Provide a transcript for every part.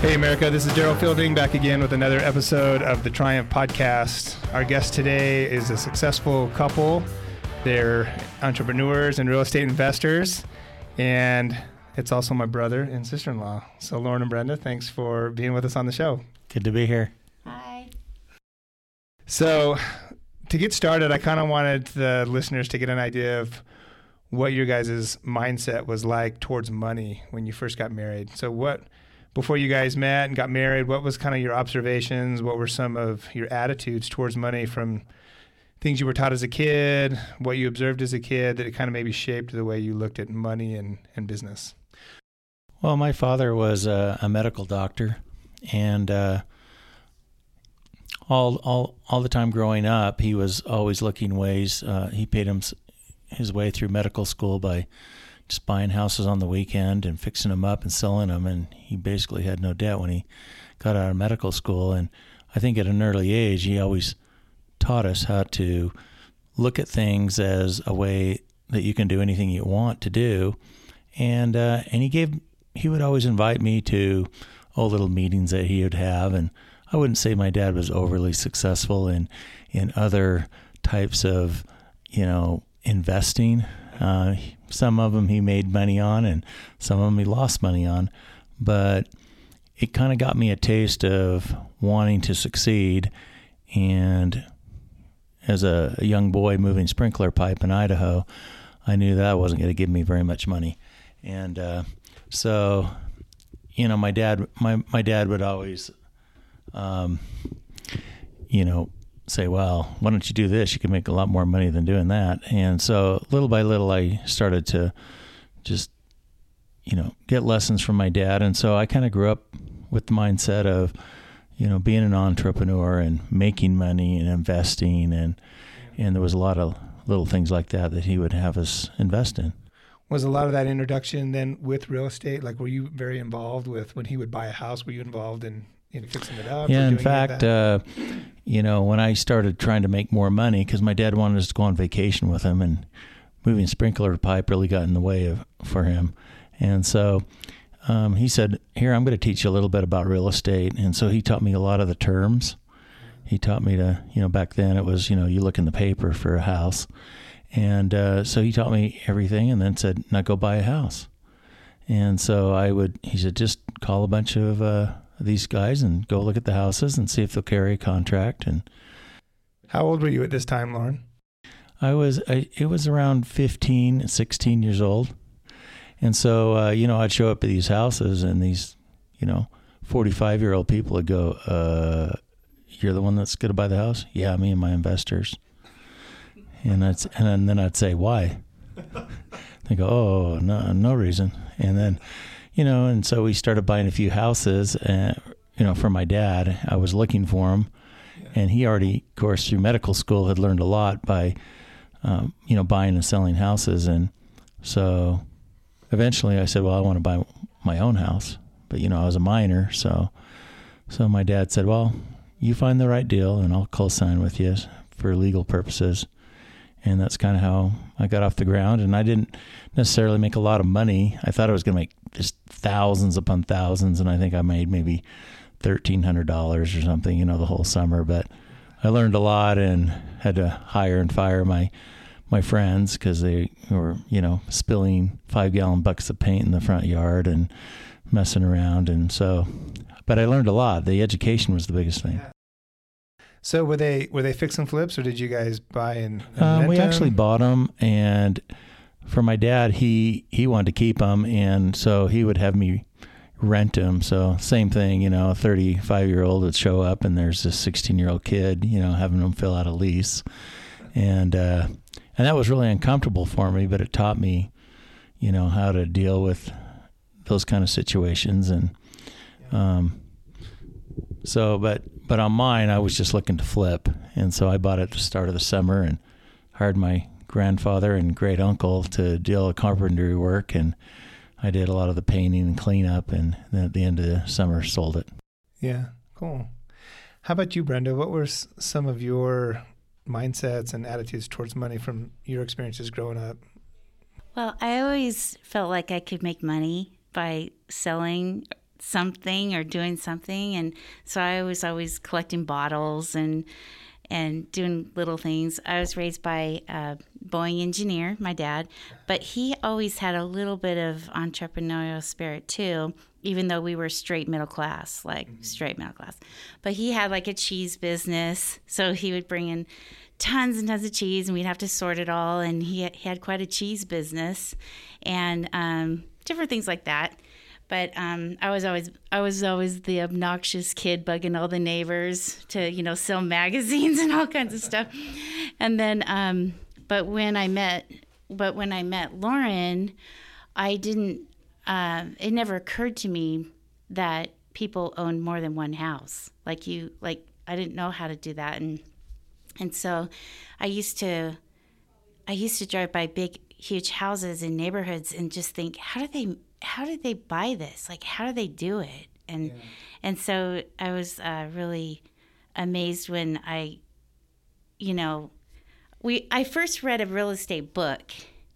Hey, America, this is Daryl Fielding back again with another episode of the Triumph Podcast. Our guest today is a successful couple. They're entrepreneurs and real estate investors, and it's also my brother and sister in law. So, Lauren and Brenda, thanks for being with us on the show. Good to be here. Hi. So, to get started, I kind of wanted the listeners to get an idea of what your guys' mindset was like towards money when you first got married. So, what before you guys met and got married, what was kind of your observations? What were some of your attitudes towards money from things you were taught as a kid, what you observed as a kid that it kind of maybe shaped the way you looked at money and, and business? Well, my father was a, a medical doctor, and uh, all all all the time growing up, he was always looking ways. Uh, he paid him his way through medical school by just buying houses on the weekend and fixing them up and selling them. And he basically had no debt when he got out of medical school. And I think at an early age, he always taught us how to look at things as a way that you can do anything you want to do. And uh, and he gave he would always invite me to all little meetings that he would have. And I wouldn't say my dad was overly successful in in other types of you know investing. Uh, some of them he made money on, and some of them he lost money on. But it kind of got me a taste of wanting to succeed. And as a, young boy moving sprinkler pipe in Idaho, I knew that wasn't going to give me very much money. And uh, so, you know, my dad, my my dad would always, um, you know, say, well, why don't you do this? You can make a lot more money than doing that. And so little by little, I started to just, you know, get lessons from my dad. And so I kind of grew up with the mindset of, you know, being an entrepreneur and making money and investing. And, and there was a lot of little things like that that he would have us invest in. Was a lot of that introduction then with real estate? Like, were you very involved with when he would buy a house? Were you involved in you know, fixing it up? Yeah, in fact, uh, you know, when I started trying to make more money, because my dad wanted us to go on vacation with him, and moving sprinkler pipe really got in the way of for him, and so um, he said, "Here, I'm going to teach you a little bit about real estate," and so he taught me a lot of the terms. He taught me to, you know, back then it was, you know, you look in the paper for a house, and uh, so he taught me everything, and then said, "Now go buy a house." And so I would, he said, just call a bunch of uh, these guys and go look at the houses and see if they'll carry a contract. And how old were you at this time, Lauren? I was. I, it was around 15, 16 years old, and so uh, you know I'd show up at these houses and these you know forty five year old people would go, uh, "You're the one that's going to buy the house?" Yeah, me and my investors. And I'd and then I'd say, "Why?" They go, "Oh, no, no reason." And then you know, and so we started buying a few houses, uh, you know, for my dad. I was looking for him, and he already, of course, through medical school, had learned a lot by, um, you know, buying and selling houses. And so, eventually, I said, "Well, I want to buy my own house," but you know, I was a minor, so, so my dad said, "Well, you find the right deal, and I'll co-sign with you for legal purposes." And that's kind of how I got off the ground. And I didn't necessarily make a lot of money. I thought I was going to make just thousands upon thousands, and I think I made maybe thirteen hundred dollars or something, you know, the whole summer. But I learned a lot and had to hire and fire my my friends because they were, you know, spilling five gallon buckets of paint in the front yard and messing around, and so. But I learned a lot. The education was the biggest thing. So were they were they fix and flips, or did you guys buy and? uh, we actually bought them, and for my dad, he he wanted to keep them, and so he would have me rent them. So same thing, you know, a 35 year old would show up, and there's this 16 year old kid, you know, having them fill out a lease, and uh, and that was really uncomfortable for me, but it taught me, you know, how to deal with those kind of situations, and um, so, but but on mine, I was just looking to flip, and so I bought it at the start of the summer and hired my grandfather and great uncle to do all the carpentry work, and I did a lot of the painting and cleanup, and then at the end of the summer, sold it. Yeah, cool. How about you, Brenda? What were some of your mindsets and attitudes towards money from your experiences growing up? Well, I always felt like I could make money by selling something or doing something. And so I was always collecting bottles and and doing little things. I was raised by a Boeing engineer, my dad, but he always had a little bit of entrepreneurial spirit too, even though we were straight middle class, like mm-hmm. straight middle class. But he had like a cheese business, so he would bring in tons and tons of cheese and we'd have to sort it all and he, he had quite a cheese business and um, different things like that but um, I was always I was always the obnoxious kid bugging all the neighbors to you know sell magazines and all kinds of stuff. And then, um, but when I met, but when I met Lauren, I didn't. Uh, it never occurred to me that people own more than one house. Like you, like I didn't know how to do that, and and so I used to. I used to drive by big, huge houses in neighborhoods and just think, how do they how did they buy this? Like, how do they do it? And yeah. and so I was uh, really amazed when I, you know, we I first read a real estate book.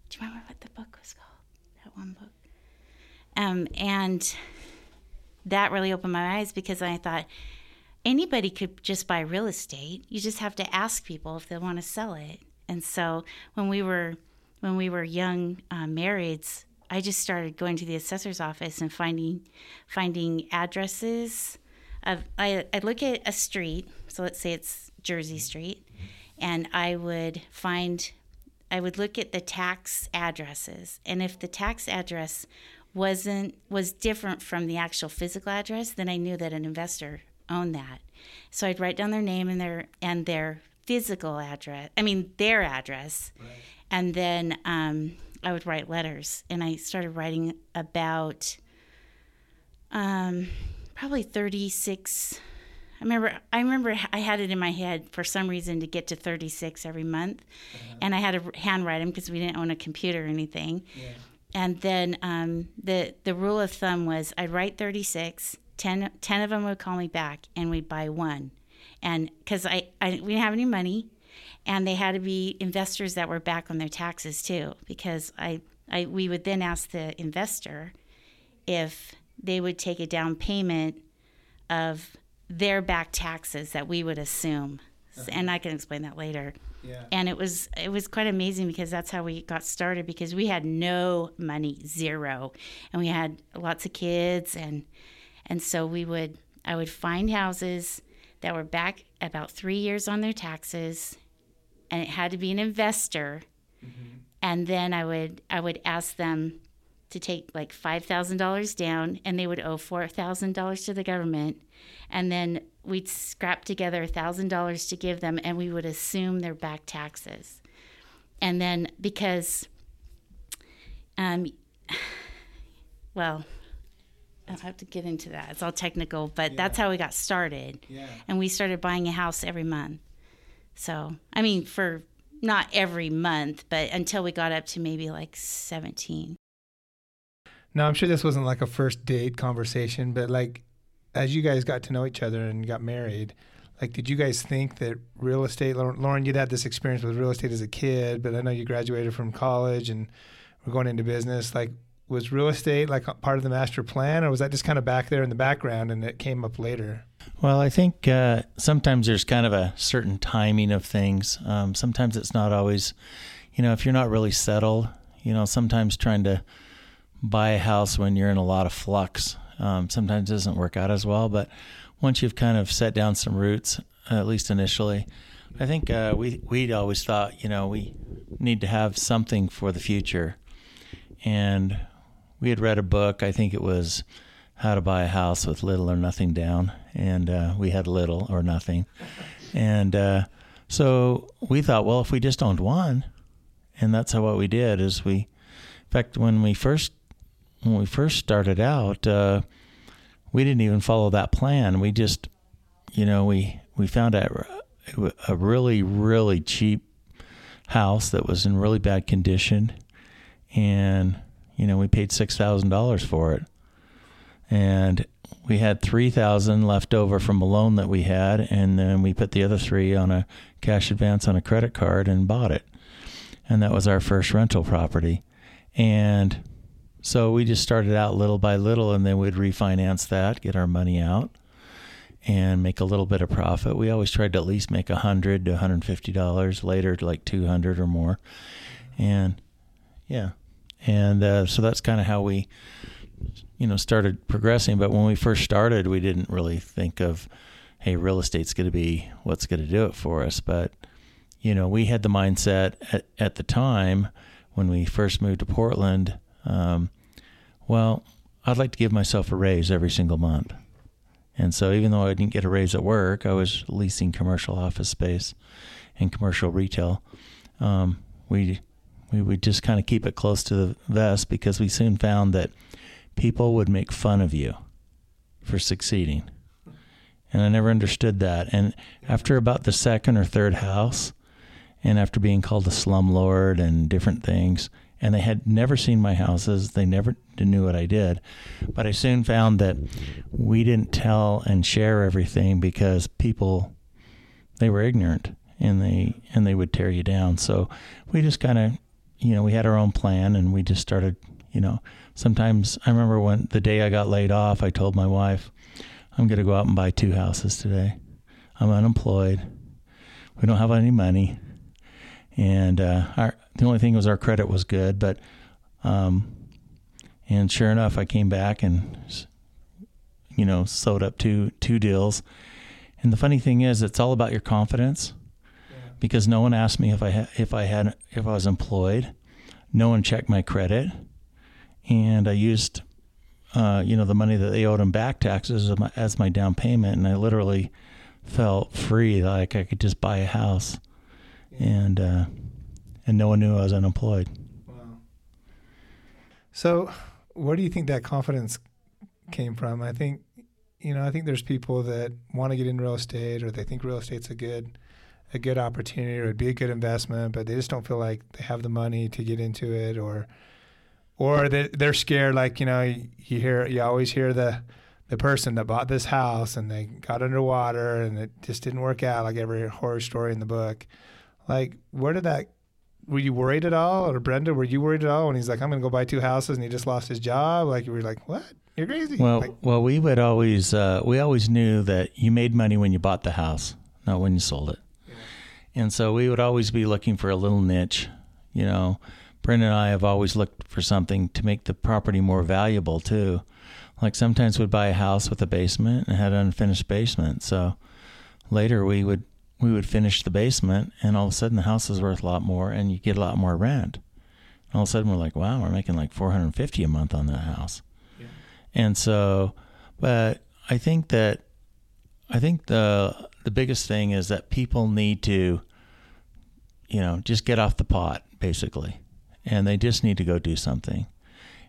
Do you remember what the book was called? That one book. Um, and that really opened my eyes because I thought anybody could just buy real estate. You just have to ask people if they want to sell it. And so when we were when we were young uh, marrieds, I just started going to the assessor's office and finding finding addresses. Of, I I look at a street, so let's say it's Jersey Street, and I would find I would look at the tax addresses, and if the tax address wasn't was different from the actual physical address, then I knew that an investor owned that. So I'd write down their name and their and their physical address. I mean their address, right. and then um, I would write letters, and I started writing about um, probably 36. I remember I remember I had it in my head for some reason to get to 36 every month, uh-huh. and I had to handwrite them because we didn't own a computer or anything. Yeah. And then um, the the rule of thumb was I'd write 36, 10, 10 of them would call me back, and we'd buy one. And because I, I we didn't have any money, and they had to be investors that were back on their taxes too because I, I we would then ask the investor if they would take a down payment of their back taxes that we would assume uh-huh. and I can explain that later. Yeah. And it was it was quite amazing because that's how we got started because we had no money, zero. And we had lots of kids and and so we would I would find houses that were back about 3 years on their taxes and it had to be an investor. Mm-hmm. And then I would I would ask them to take like five thousand dollars down, and they would owe four thousand dollars to the government, and then we'd scrap together thousand dollars to give them, and we would assume their back taxes, and then because, um, well, I'll have to get into that. It's all technical, but yeah. that's how we got started. Yeah. And we started buying a house every month. So, I mean, for not every month, but until we got up to maybe like 17. Now, I'm sure this wasn't like a first date conversation, but like as you guys got to know each other and got married, like did you guys think that real estate, Lauren, you'd had this experience with real estate as a kid, but I know you graduated from college and were going into business. Like, was real estate like part of the master plan, or was that just kind of back there in the background and it came up later? Well, I think uh, sometimes there's kind of a certain timing of things. Um, sometimes it's not always, you know, if you're not really settled, you know, sometimes trying to buy a house when you're in a lot of flux um, sometimes doesn't work out as well. But once you've kind of set down some roots, at least initially, I think uh, we we'd always thought, you know, we need to have something for the future, and we had read a book. I think it was how to buy a house with little or nothing down, and uh, we had little or nothing, and uh, so we thought, well, if we just owned one, and that's how what we did is we, in fact, when we first when we first started out, uh, we didn't even follow that plan. We just, you know, we we found a, a really really cheap house that was in really bad condition, and you know we paid six thousand dollars for it and we had 3000 left over from a loan that we had and then we put the other 3 on a cash advance on a credit card and bought it and that was our first rental property and so we just started out little by little, and then we'd refinance that, get our money out, and make a little bit of profit. We always tried to at least make a hundred to hundred fifty dollars. Later, like two hundred or more, and yeah, and uh, so that's kind of how we, you know, started progressing. But when we first started, we didn't really think of, hey, real estate's going to be what's going to do it for us. But you know, we had the mindset at, at the time when we first moved to Portland. Um, well, I'd like to give myself a raise every single month. And so, even though I didn't get a raise at work, I was leasing commercial office space and commercial retail. Um, we we would just kind of keep it close to the vest because we soon found that people would make fun of you for succeeding. And I never understood that. And after about the second or third house, and after being called a slumlord and different things, and they had never seen my houses. They never knew what I did. But I soon found that we didn't tell and share everything because people they were ignorant and they and they would tear you down. So we just kind of you know, we had our own plan and we just started, you know, sometimes I remember when the day I got laid off, I told my wife, I'm going to go out and buy two houses today. I'm unemployed. We don't have any money and uh, our the only thing was our credit was good, but um, and sure enough, I came back and you know sewed up two two deals. And the funny thing is, it's all about your confidence. Because no one asked me if I ha- if I had if I was employed, no one checked my credit, and I used. Uh, you know the money that they owed in back taxes as my, as my down payment, and I literally felt free, like I could just buy a house and uh, and no one knew I was unemployed. Wow. So, where do you think that confidence came from? I think, you know, I think there's people that want to get in real estate, or they think real estate's a good a good opportunity, or it'd be a good investment, but they just don't feel like they have the money to get into it, or or they, they're scared. Like you know, you hear you always hear the the person that bought this house and they got underwater and it just didn't work out, like every horror story in the book. Like, where did that? Were you worried at all, or Brenda? Were you worried at all when he's like, "I'm going to go buy two houses," and he just lost his job? Like, you were like, "What? You're crazy." Well, like, well, we would always uh, we always knew that you made money when you bought the house, not when you sold it. And so we would always be looking for a little niche. You know, Brenda and I have always looked for something to make the property more valuable too. Like sometimes we'd buy a house with a basement and had an unfinished basement. So later we would we would finish the basement, and all of a sudden the house is worth a lot more, and you get a lot more rent. And all of a sudden we're like, wow, we're making like 450 a month on that house. Yeah. And so, but I think that I think the the biggest thing is that people need to, you know, just get off the pot basically, and they just need to go do something.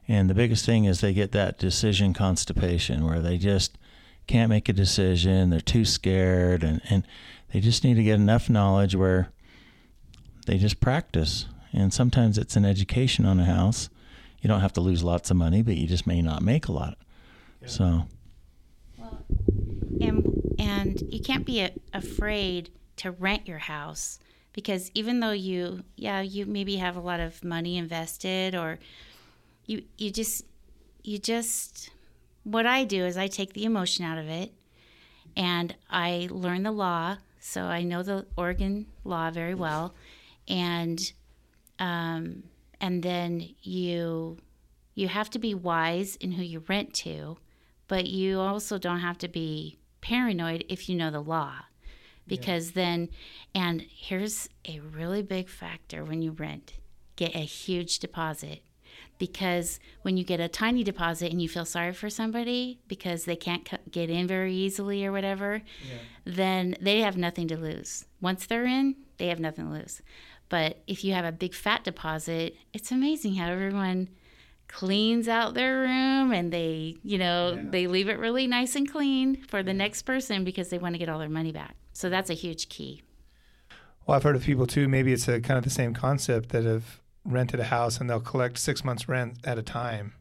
And the biggest thing is they get that decision constipation where they just can't make a decision, they're too scared, and and they just need to get enough knowledge where they just practice. And sometimes it's an education on a house. You don't have to lose lots of money, but you just may not make a lot. Yeah. So. And and you can't be a, afraid to rent your house because even though you yeah you maybe have a lot of money invested or you you just you just what I do is I take the emotion out of it and I learn the law. So I know the Oregon law very well, and um, and then you you have to be wise in who you rent to, but you also don't have to be paranoid if you know the law, because yeah. then and here's a really big factor when you rent: get a huge deposit because when you get a tiny deposit and you feel sorry for somebody because they can't get in very easily or whatever, yeah. then they have nothing to lose. Once they're in, they have nothing to lose. But if you have a big fat deposit, it's amazing how everyone cleans out their room and they, you know, yeah. they leave it really nice and clean for the next person because they want to get all their money back. So that's a huge key. Well, I've heard of people too. Maybe it's a kind of the same concept that have rented a house and they'll collect six months rent at a time.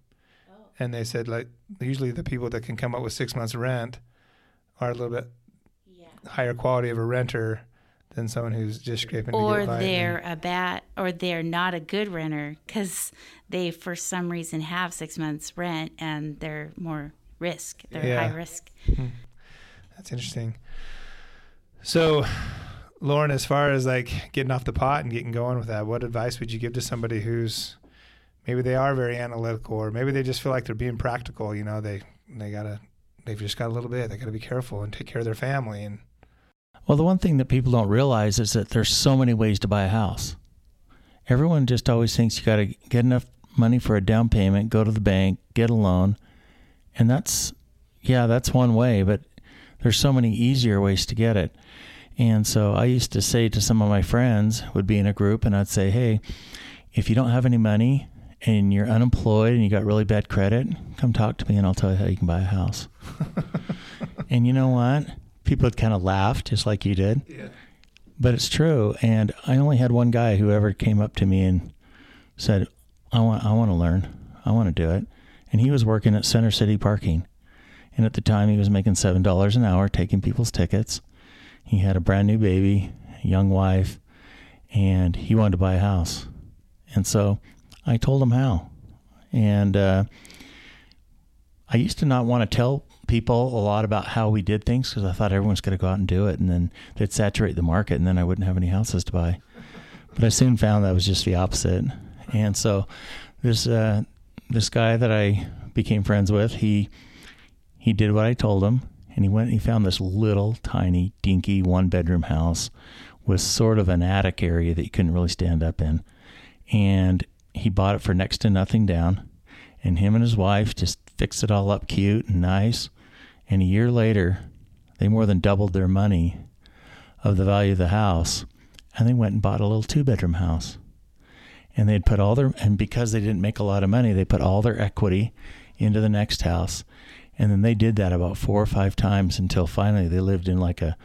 Oh. And they said like usually the people that can come up with six months rent are a little bit yeah. higher quality of a renter than someone who's just scraping or to get by. they're a bad or they're not a good renter because they for some reason have six months rent and they're more risk they're Yeah. high risk hmm. That's interesting. So, Lauren, as far as like getting off the pot and getting going with that, what advice would you give to somebody who's maybe they are very analytical, or maybe they just feel like they're being practical? You know, they they gotta they've just got a little bit. They gotta be careful and take care of their family. And Well, the one thing that people don't realize is that there's so many ways to buy a house. Everyone just always thinks you got to get enough money for a down payment, go to the bank, get a loan. And that's, yeah, that's one way, but there's so many easier ways to get it. And so I used to say to some of my friends, would be in a group, and I'd say, hey, if you don't have any money and you're unemployed and you got really bad credit, come talk to me and I'll tell you how you can buy a house. and you know what? People would kind of laugh just like you did. yeah, But it's true. And I only had one guy who ever came up to me and said, I want, I want to learn. I want to do it. And he was working at Center City Parking. And at the time, he was making $7 an hour taking people's tickets. He had a brand new baby, a young wife, and he wanted to buy a house. And so I told him how. And uh, I used to not want to tell people a lot about how we did things because I thought everyone's going to go out and do it, and then they'd saturate the market, and then I wouldn't have any houses to buy. But I soon found that was just the opposite. And so this uh, this guy that I became friends with, he he did what I told him, and he went and he found this little tiny dinky one bedroom house with sort of an attic area that you couldn't really stand up in, and he bought it for next to nothing down, and him and his wife just fixed it all up cute and nice, and a year later, they more than doubled their money of the value of the house, and they went and bought a little two bedroom house. And they'd put all their, and because they didn't make a lot of money, they put all their equity into the next house. And then they did that about four or five times until finally they lived in like a,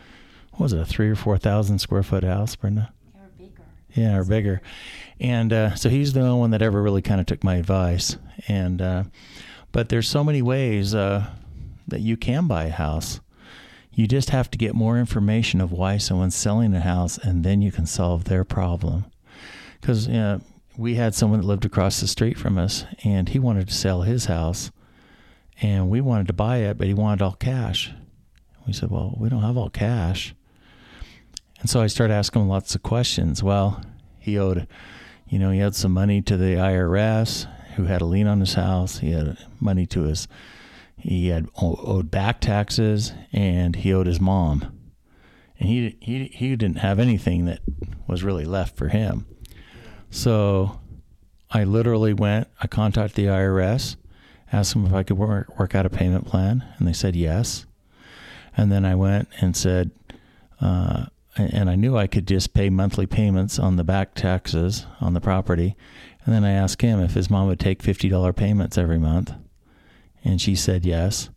what was it, a three or 4,000 square foot house, Brenda? Or bigger. Yeah, or bigger. And uh, so he's the only one that ever really kind of took my advice. And, uh, but there's so many ways uh, that you can buy a house. You just have to get more information of why someone's selling a house, and then you can solve their problem. Because you know, we had someone that lived across the street from us, and he wanted to sell his house, and we wanted to buy it, but he wanted all cash. We said, "Well, we don't have all cash." And so I started asking him lots of questions. Well, he owed, you know, he had some money to the IRS, who had a lien on his house. He had money to his, he had owed back taxes, and he owed his mom. And he he he didn't have anything that was really left for him. So I literally went. I contacted the IRS, asked them if I could work work out a payment plan, and they said yes. And then I went and said. Uh, and I knew I could just pay monthly payments on the back taxes on the property. And then I asked him if his mom would take $50 payments every month. And she said yes.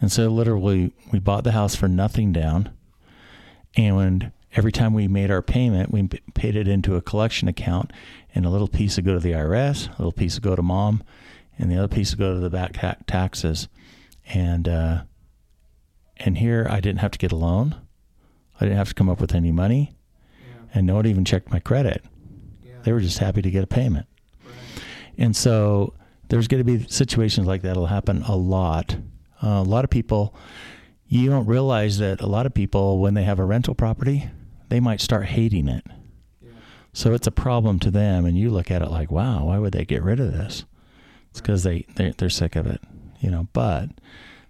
And so literally, we bought the house for nothing down. And every time we made our payment, we paid it into a collection account, and a little piece would go to the IRS, a little piece would go to mom, and the other piece would go to the back ta- taxes. And uh, and here, I didn't have to get a loan. I didn't have to come up with any money, and no one even checked my credit. They were just happy to get a payment. And so there's going to be situations like that will happen a lot. Uh, a lot of people, you don't realize that a lot of people, when they have a rental property, they might start hating it. So it's a problem to them, and you look at it like, wow, why would they get rid of this? It's because they they're, they're sick of it, you know. But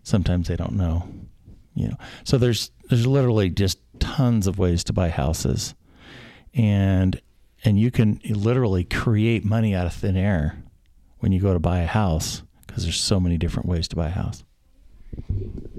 sometimes they don't know, you know. So there's there's literally just tons of ways to buy houses, and and you can literally create money out of thin air when you go to buy a house because there's so many different ways to buy a house.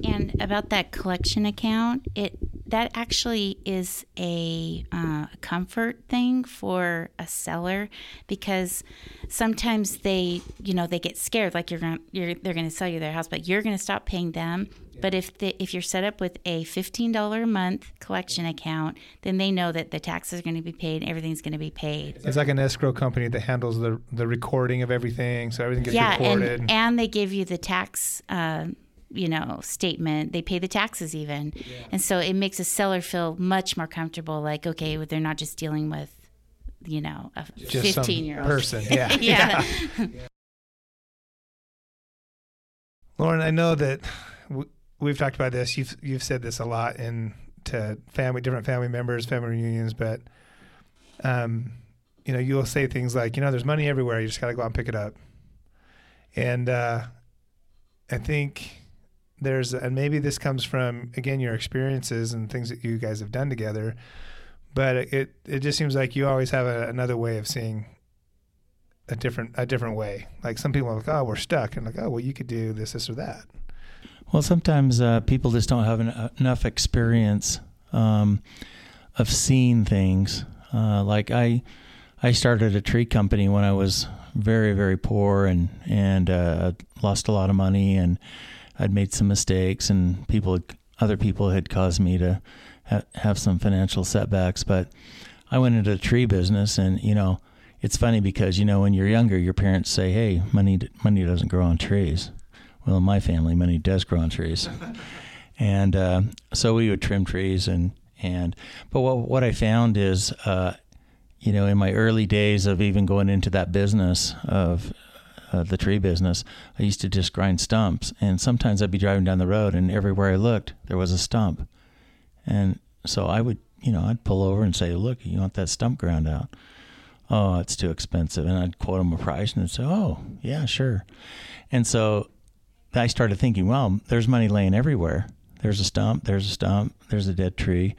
And about that collection account, it that actually is a uh, comfort thing for a seller because sometimes they, you know, they get scared like you're going you're they're going to sell you their house, but you're going to stop paying them. But if the, if you're set up with a fifteen dollar a month collection account, then they know that the taxes are going to be paid, everything's going to be paid. It's like an escrow company that handles the the recording of everything, so everything gets yeah, recorded. and and they give you the tax. Uh, you know statement they pay the taxes even and so it makes a seller feel much more comfortable like okay they're not just dealing with you know a Just 15 year old person. Yeah. yeah. Lauren, I know that w- we've talked about this. You've you've said this a lot in to family, different family members, family reunions, but um, you know, you'll say things like, you know, there's money everywhere. You just got to go out and pick it up. And uh, I think there's, and maybe this comes from again your experiences and things that you guys have done together, but it it just seems like you always have a, another way of seeing a different a different way. Like some people are like, oh, we're stuck, and like, oh, well, you could do this, this, or that. Well, sometimes uh, people just don't have en- enough experience um, of seeing things. Uh, like I, I started a tree company when I was very, very poor and and uh, lost a lot of money, and I'd made some mistakes, and people, other people had caused me to ha- have some financial setbacks. But I went into the tree business, and you know, it's funny because you know when you're younger, your parents say, "Hey, money money doesn't grow on trees." Well, in my family, many does grow on trees, and uh, so we would trim trees and and. But what what I found is, uh, you know, in my early days of even going into that business of uh, the tree business, I used to just grind stumps, and sometimes I'd be driving down the road, and everywhere I looked, there was a stump, and so I would, you know, I'd pull over and say, "Look, you want that stump ground out?" Oh, it's too expensive, and I'd quote them a price, and they'd say, "Oh, yeah, sure," and so I started thinking, well, there's money laying everywhere. There's a stump, there's a stump, there's a dead tree,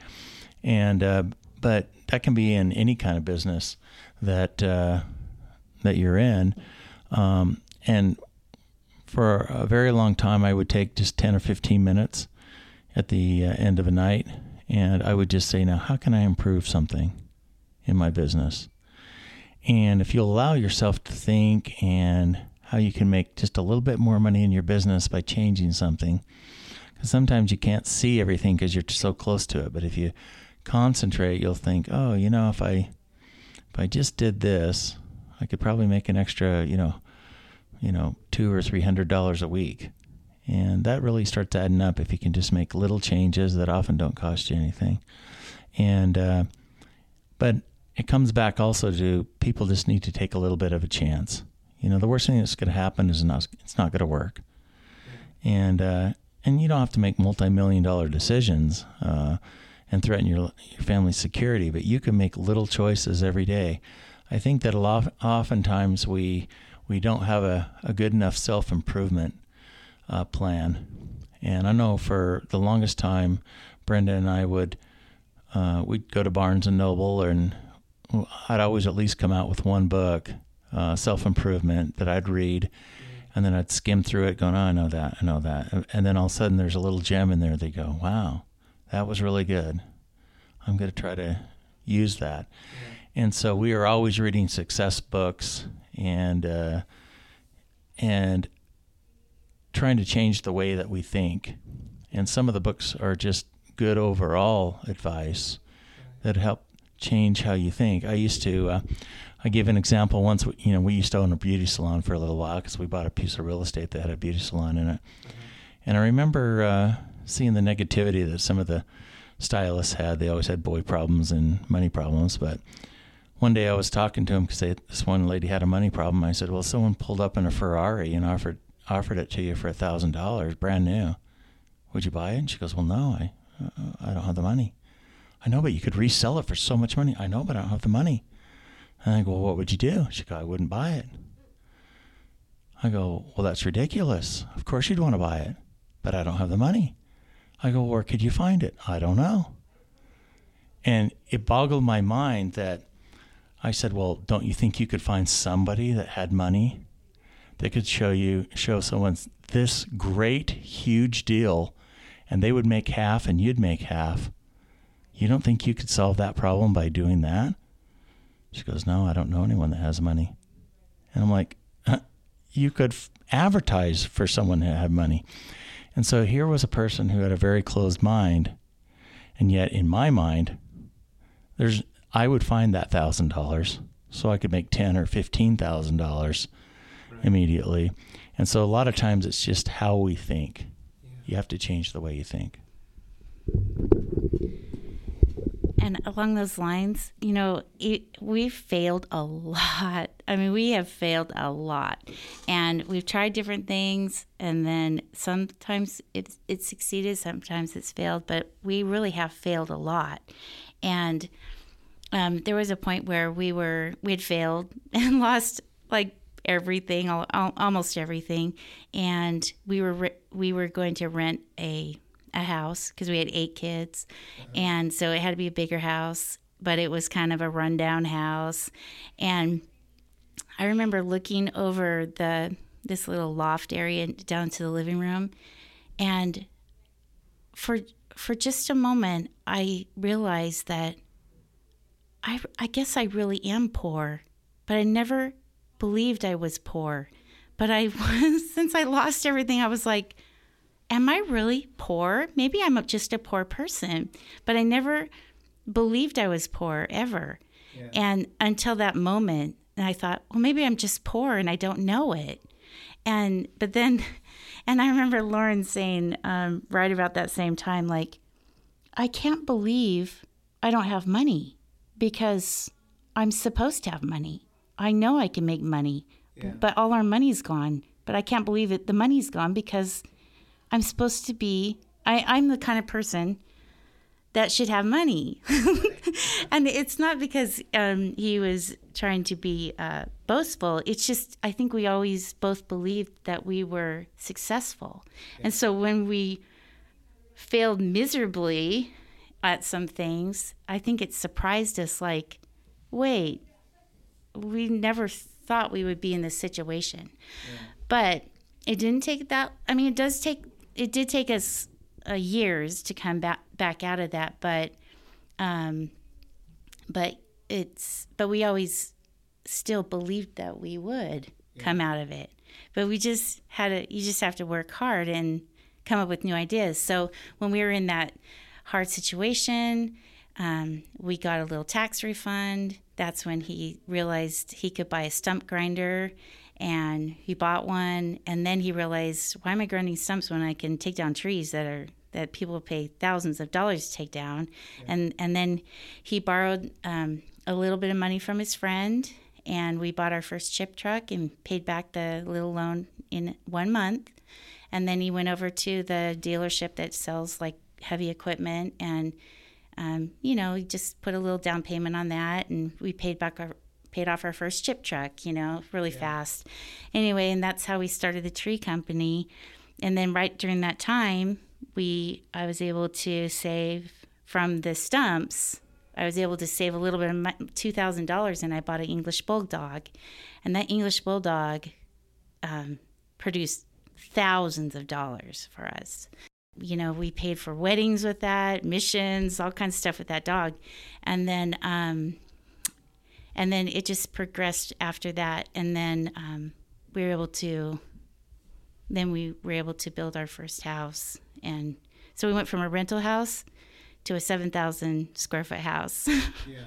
and uh, but that can be in any kind of business that uh, that you're in. Um, and for a very long time, I would take just ten or fifteen minutes at the uh, end of a night, and I would just say, now, how can I improve something in my business? And if you allow yourself to think and how you can make just a little bit more money in your business by changing something. Because sometimes you can't see everything because you're so close to it. But if you concentrate, you'll think, oh, you know, if I if I just did this, I could probably make an extra, you know, you know, two or three hundred dollars a week. And that really starts adding up if you can just make little changes that often don't cost you anything. And uh, but it comes back also to people just need to take a little bit of a chance. You know, the worst thing that's going to happen is not, it's not going to work. And uh, and you don't have to make multi-million dollar decisions uh, and threaten your your family's security, but you can make little choices every day. I think that a lot, oftentimes we we don't have a, a good enough self improvement uh, plan. And I know for the longest time, Brenda and I would uh, we'd go to Barnes and Noble, and I'd always at least come out with one book, uh, self improvement, that I'd read, and then I'd skim through it, going, "Oh, I know that, I know that," and then all of a sudden there's a little gem in there. They go, "Wow, that was really good. I'm going to try to use that." And so we are always reading success books and uh, and trying to change the way that we think. And some of the books are just good overall advice that help change how you think. I used to, uh, I give an example once, you know, we used to own a beauty salon for a little while because we bought a piece of real estate that had a beauty salon in it. And I remember uh, seeing the negativity that some of the stylists had. They always had boy problems and money problems. But one day I was talking to them because this one lady had a money problem. I said, well, someone pulled up in a Ferrari and offered offered it to you for a thousand dollars, brand new. Would you buy it? And she goes, well, no, I, uh, I don't have the money. I know, but you could resell it for so much money. I know, but I don't have the money. And I go, well, what would you do? She goes, I wouldn't buy it. I go, well, that's ridiculous. Of course you'd want to buy it, but I don't have the money. I go, where could you find it? I don't know. And it boggled my mind that I said, well, don't you think you could find somebody that had money that could show you, show someone this great, huge deal, and they would make half and you'd make half? You don't think you could solve that problem by doing that? She goes, No, I don't know anyone that has money. And I'm like, uh, You could f- advertise for someone that had money. And so here was a person who had a very closed mind. And yet, in my mind, there's I would find that thousand dollars so I could make ten or fifteen thousand dollars immediately. And so a lot of times it's just how we think. You have to change the way you think. And along those lines, you know, it, we've failed a lot. I mean, we have failed a lot, and we've tried different things, and then sometimes it's it's succeeded, sometimes it's failed, but we really have failed a lot. And um, there was a point where we were we had failed and lost like everything, almost everything, and we were we were going to rent a a house because we had eight kids, and so it had to be a bigger house. But it was kind of a rundown house, and I remember looking over the this little loft area down to the living room, and for for just a moment, I realized that I I guess I really am poor, but I never believed I was poor. But I was since I lost everything, I was like am I really poor? Maybe I'm just a poor person, but I never believed I was poor ever. Yeah. And until that moment, and I thought, well, maybe I'm just poor and I don't know it. And but then, and I remember Lauren saying um, right about that same time, like, I can't believe I don't have money because I'm supposed to have money. I know I can make money, yeah. but all our money's gone. But I can't believe it. The money's gone because I'm supposed to be, I, I'm the kind of person that should have money. and it's not because um, he was trying to be uh, boastful. It's just, I think we always both believed that we were successful. And so when we failed miserably at some things, I think it surprised us like, wait, we never thought we would be in this situation. Yeah. But it didn't take that, I mean, it does take it did take us uh, years to come back back out of that, but um, but it's but we always still believed that we would yeah. come out of it. But we just had to. You just have to work hard and come up with new ideas. So when we were in that hard situation, um, we got a little tax refund. That's when he realized he could buy a stump grinder and he bought one and then he realized why am i grinding stumps when i can take down trees that are that people pay thousands of dollars to take down yeah. and and then he borrowed um, a little bit of money from his friend and we bought our first chip truck and paid back the little loan in one month and then he went over to the dealership that sells like heavy equipment and um, you know, just put a little down payment on that, and we paid back our paid off our first chip truck, you know, really yeah. fast. Anyway, and that's how we started the tree company. And then right during that time, we I was able to save from the stumps. I was able to save a little bit of two thousand dollars, and I bought an English bulldog, and that English bulldog um, produced thousands of dollars for us. You know, we paid for weddings with that, missions, all kinds of stuff with that dog, and then um, and then it just progressed after that. And then um, we were able to then we were able to build our first house. And so we went from a rental house to a 7000 square foot house. Yeah.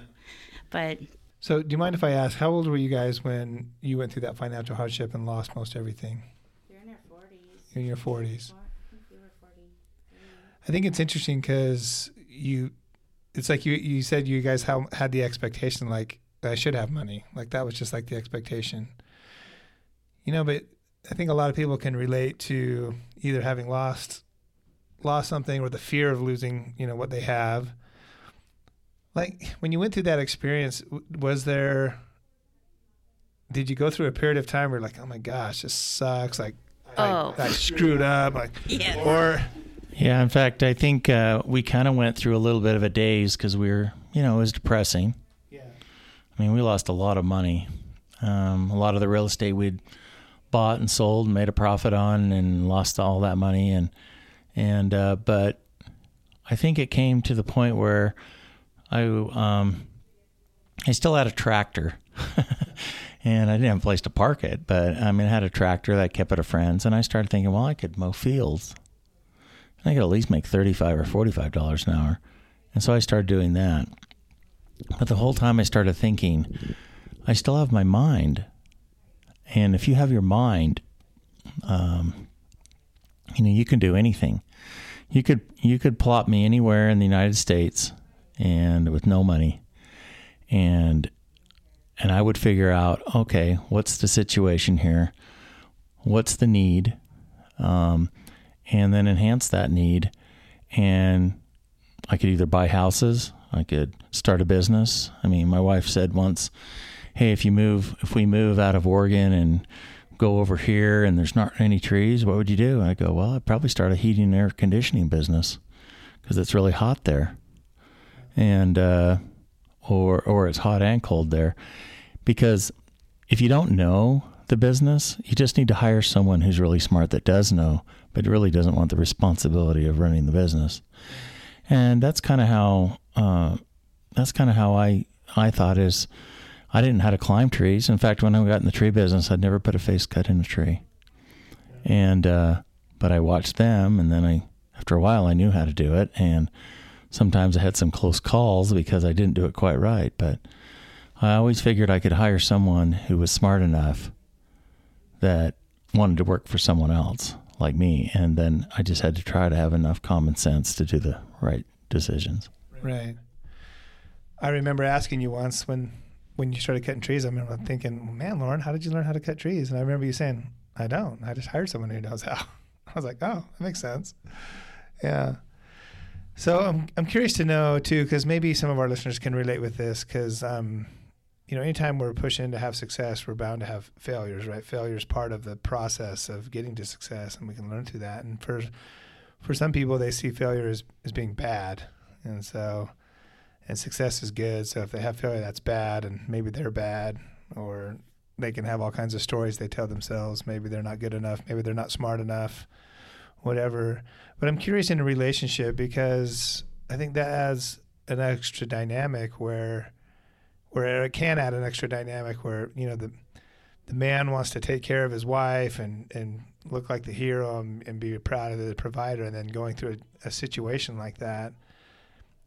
But so do you mind if i ask how old were you guys when you went through that financial hardship and lost most everything? You're in your 40s you're in your 40s I think it's interesting because you, it's like you you said you guys had the expectation like that I should have money. Like that was just like the expectation. You know, but I think a lot of people can relate to either having lost lost something or the fear of losing, you know, what they have. Like when you went through that experience, was there did you go through a period of time where like, oh my gosh, this sucks, like oh. I, I screwed up, like yeah. or yeah, in fact, I think uh, we kind of went through a little bit of a daze because we were, you know, it was depressing. I mean, we lost a lot of money. Um, a lot of the real estate we'd bought and sold and made a profit on, and lost all that money. And and uh, but I think it came to the point where I um, I still had a tractor. and I didn't have a place to park it, but I mean, I had a tractor that I kept at a friend's, and I started thinking, well, I could mow fields. I could at least make thirty-five or forty-five dollars an hour, and so I started doing that. But the whole time I started thinking, I still have my mind. And if you have your mind, um, you know, you can do anything. You could you could plop me anywhere in the United States, and with no money, and and I would figure out, okay, what's the situation here? What's the need? Um, and then enhance that need. And I could either buy houses, I could start a business. I mean, my wife said once, hey, if you move, if we move out of Oregon and go over here and there's not any trees, what would you do? I go, well, I'd probably start a heating and air conditioning business because it's really hot there. And, uh, or, or it's hot and cold there. Because if you don't know the business, you just need to hire someone who's really smart that does know, but really doesn't want the responsibility of running the business. And that's kind of how, uh, that's kind of how I, I thought is, I didn't know how to climb trees. In fact, when I got in the tree business, I'd never put a face cut in a tree. And uh, but I watched them, and then I, after a while, I knew how to do it. And sometimes I had some close calls because I didn't do it quite right. But I always figured I could hire someone who was smart enough that wanted to work for someone else like me, and then I just had to try to have enough common sense to do the right decisions. Right. I remember asking you once when when you started cutting trees, I remember thinking, man, Lauren, how did you learn how to cut trees? And I remember you saying, I don't. I just hired someone who knows how. I was like, oh, that makes sense. Yeah. So I'm, I'm curious to know too, because maybe some of our listeners can relate with this, because um, you know, anytime we're pushing to have success, we're bound to have failures, right? Failure is part of the process of getting to success, and we can learn through that. And for for some people, they see failure as, as being bad, and so and success is good. So if they have failure, that's bad, and maybe they're bad, or they can have all kinds of stories they tell themselves. Maybe they're not good enough. Maybe they're not smart enough. Whatever. But I'm curious in a relationship because I think that adds an extra dynamic where, where it can add an extra dynamic where you know the the man wants to take care of his wife and and look like the hero and, and be proud of the provider, and then going through a, a situation like that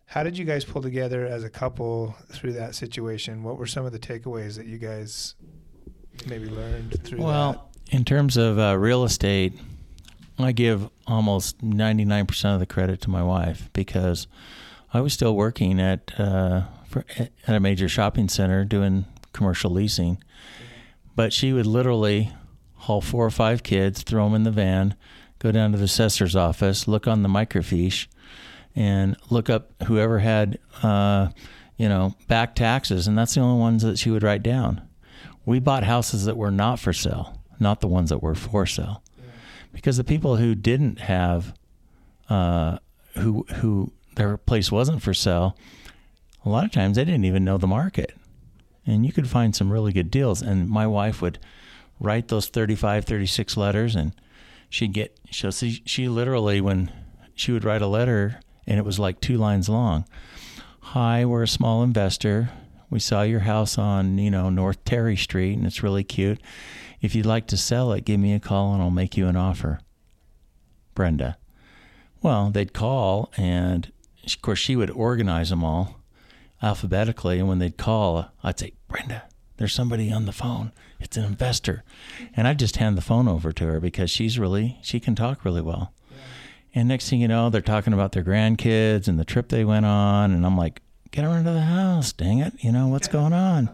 how did you guys pull together as a couple through that situation? What were some of the takeaways that you guys maybe learned through well, that? in terms of uh, real estate, I give almost 99% of the credit to my wife because I was still working at uh, for, at a major shopping center doing commercial leasing. But she would literally haul four or five kids, throw them in the van, go down to the assessor's office, look on the microfiche, and look up whoever had, uh, you know, back taxes, and that's the only ones that she would write down. We bought houses that were not for sale, not the ones that were for sale, because the people who didn't have, uh, who who their place wasn't for sale, a lot of times they didn't even know the market, and you could find some really good deals. And my wife would write those 35, 36 letters, and she'd get so she, she literally when she would write a letter and it was like two lines long. Hi, we're a small investor. We saw your house on, you know, North Terry Street and it's really cute. If you'd like to sell it, give me a call and I'll make you an offer. Brenda. Well, they'd call and of course she would organize them all alphabetically and when they'd call, I'd say, "Brenda, there's somebody on the phone. It's an investor." And I'd just hand the phone over to her because she's really she can talk really well. And next thing you know, they're talking about their grandkids and the trip they went on. And I'm like, get her into the house, dang it. You know, what's going on?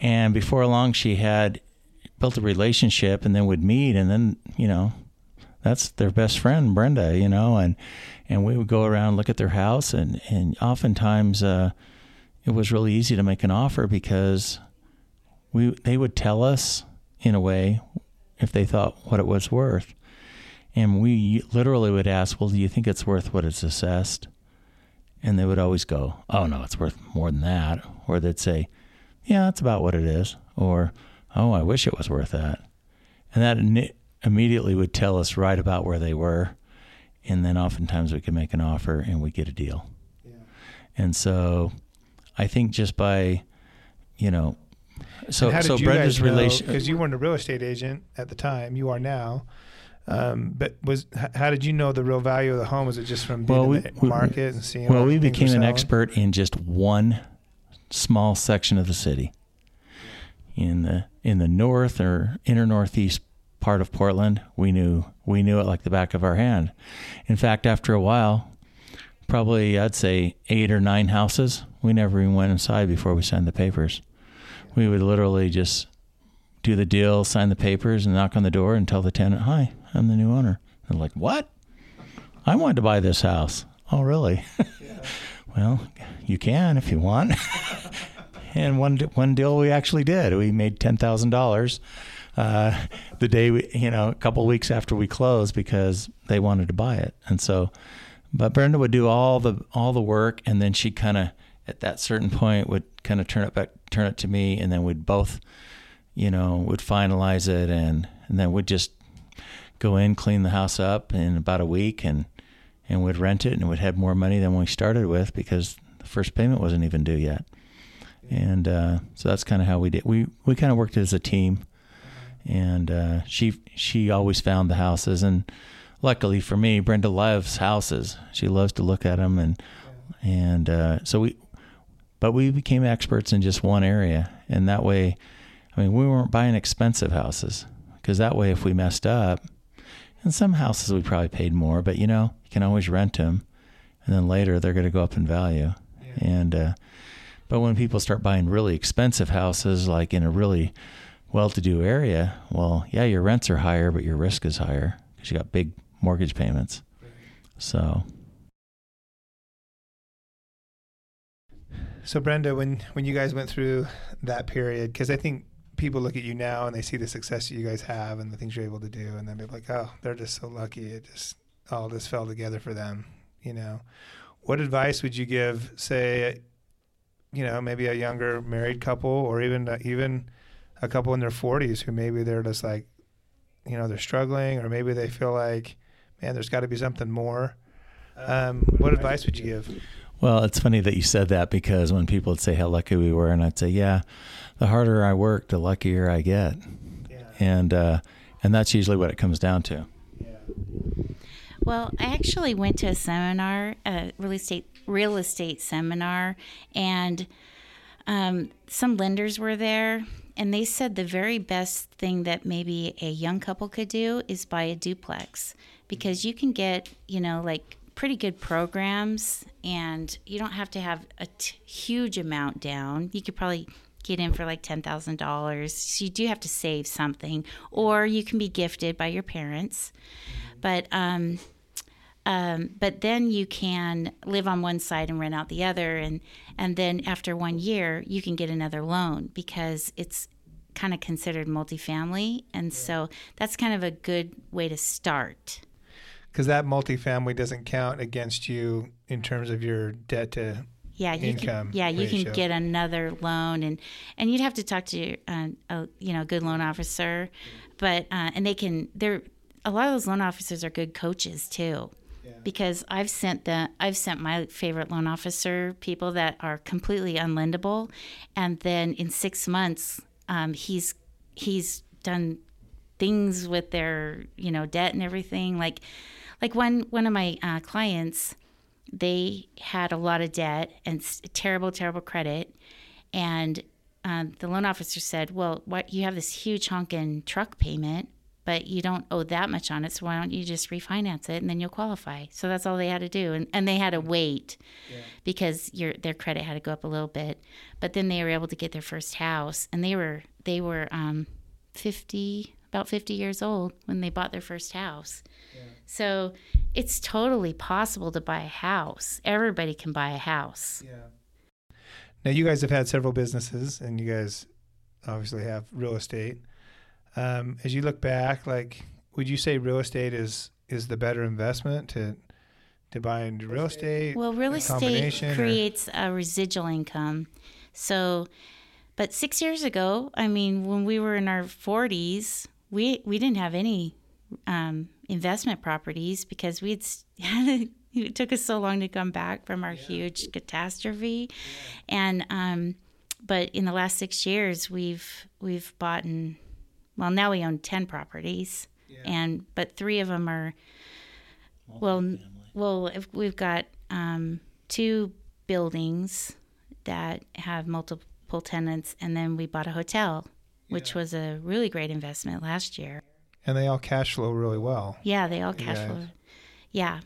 And before long, she had built a relationship and then would meet. And then, you know, that's their best friend, Brenda, you know, and, and we would go around, look at their house. And, and oftentimes, uh, it was really easy to make an offer because we, they would tell us in a way if they thought what it was worth. And we literally would ask, Well, do you think it's worth what it's assessed? And they would always go, Oh, no, it's worth more than that. Or they'd say, Yeah, that's about what it is. Or, Oh, I wish it was worth that. And that immediately would tell us right about where they were. And then oftentimes we could make an offer and we get a deal. Yeah. And so I think just by, you know, so so Brenda's relation because you weren't a real estate agent at the time, you are now. Um, but was how did you know the real value of the home? Was it just from being well, we, in the market and seeing? Well, we became an expert in just one small section of the city, in the in the north or inner northeast part of Portland, we knew we knew it like the back of our hand. In fact, after a while, probably I'd say eight or nine houses, we never even went inside before we signed the papers. We would literally just do the deal, sign the papers, and knock on the door and tell the tenant, "Hi, I'm the new owner." They're like, "What? I wanted to buy this house." Oh, really? Yeah. well, you can if you want. and one one deal we actually did. We made ten thousand uh, dollars the day we, you know, a couple weeks after we closed because they wanted to buy it, and so. But Brenda would do all the all the work, and then she kind of at that certain point would kind of turn it back, turn it to me, and then we'd both, you know, would finalize it, and and then we'd just go in, clean the house up in about a week, and and would rent it, and would have more money than we started with because the first payment wasn't even due yet. And uh, so that's kind of how we did. We we kind of worked as a team, and uh, she she always found the houses, and luckily for me, Brenda loves houses. She loves to look at them, and and uh, so we, but we became experts in just one area, and that way, I mean, we weren't buying expensive houses because that way, if we messed up, and some houses we probably paid more, but you know, you can always rent them, and then later they're going to go up in value, yeah. and uh, but when people start buying really expensive houses, like in a really well-to-do area, well, yeah, your rents are higher, but your risk is higher because you got big mortgage payments. So. So Brenda, when when you guys went through that period, because I think people look at you now and they see the success that you guys have and the things you're able to do, and then they're like, oh, they're just so lucky. It just all just fell together for them. You know, what advice would you give, say, you know, maybe a younger married couple or even uh, even a couple in their 40s who maybe they're just like, you know, they're struggling or maybe they feel like, man, there's got to be something more. Um, what advice would you give? Well, it's funny that you said that because when people would say how lucky we were, and I'd say, yeah, the harder I work, the luckier I get, yeah. and uh, and that's usually what it comes down to. Yeah. Well, I actually went to a seminar, a real estate real estate seminar, and um, some lenders were there, and they said the very best thing that maybe a young couple could do is buy a duplex because you can get, you know, like pretty good programs, and you don't have to have a t- huge amount down. You could probably get in for like $10,000. So you do have to save something, or you can be gifted by your parents. But um, um, but then you can live on one side and rent out the other, and and then after one year you can get another loan because it's kind of considered multifamily, and so that's kind of a good way to start. Because that multifamily doesn't count against you in terms of your debt to yeah, you income. Can, yeah, you can get another loan, and and you'd have to talk to uh, a you know good loan officer, but uh, and they can. They're a lot of those loan officers are good coaches too because I've sent the I've sent my favorite loan officer people that are completely unlendable, and then in six months, um, he's he's done things with their you know debt and everything. Like like one one of my uh, clients, they had a lot of debt and terrible terrible credit, and um, the loan officer said, "Well, what you have this huge honking truck payment." but you don't owe that much on it. So why don't you just refinance it and then you'll qualify? So that's all they had to do, and and they had to wait yeah. because your their credit had to go up a little bit. But then they were able to get their first house, and they were they were um, fifty about fifty years old when they bought their first house. Yeah. So it's totally possible to buy a house. Everybody can buy a house. Yeah. Now you guys have had several businesses, and you guys obviously have real estate. Um, as you look back, like, would you say real estate is is the better investment to to buy into real estate? Well, real estate creates or? a residual income. So, but six years ago, I mean, when we were in our forties, we we didn't have any um, investment properties because we had. it took us so long to come back from our yeah. huge catastrophe, yeah. and um, but in the last six years, we've we've bought and well now we own 10 properties yeah. and but three of them are well well we've got um, two buildings that have multiple tenants and then we bought a hotel which yeah. was a really great investment last year And they all cash flow really well. Yeah, they all cash guys. flow. Yeah,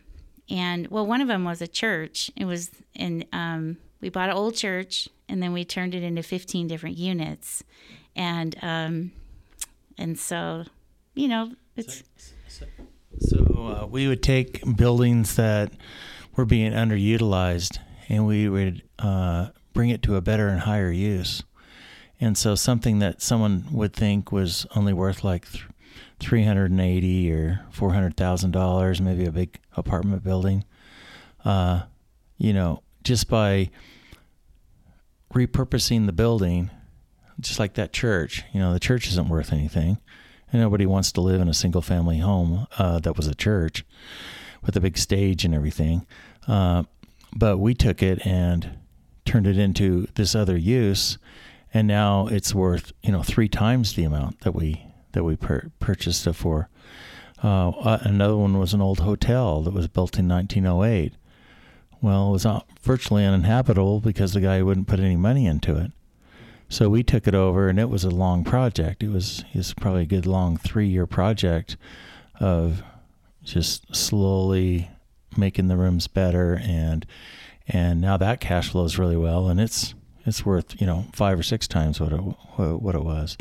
and well, one of them was a church. It was, and um, we bought an old church, and then we turned it into 15 different units, and um, and so, you know, it's So uh, we would take buildings that were being underutilized, and we would uh, bring it to a better and higher use. And so something that someone would think was only worth like th- three hundred and eighty or four hundred thousand dollars, maybe a big apartment building. Uh, you know, just by repurposing the building, just like that church. You know, the church isn't worth anything, and nobody wants to live in a single family home uh, that was a church with a big stage and everything. Uh, but we took it and turned it into this other use, and now it's worth you know three times the amount that we that we pur- purchased it for. Uh, uh, another one was an old hotel that was built in 1908. Well, it was virtually uninhabitable because the guy wouldn't put any money into it. So we took it over, and it was a long project. It was it was probably a good long three year project of just slowly making the rooms better, and and now that cash flows really well, and it's it's worth you know five or six times what it what it was,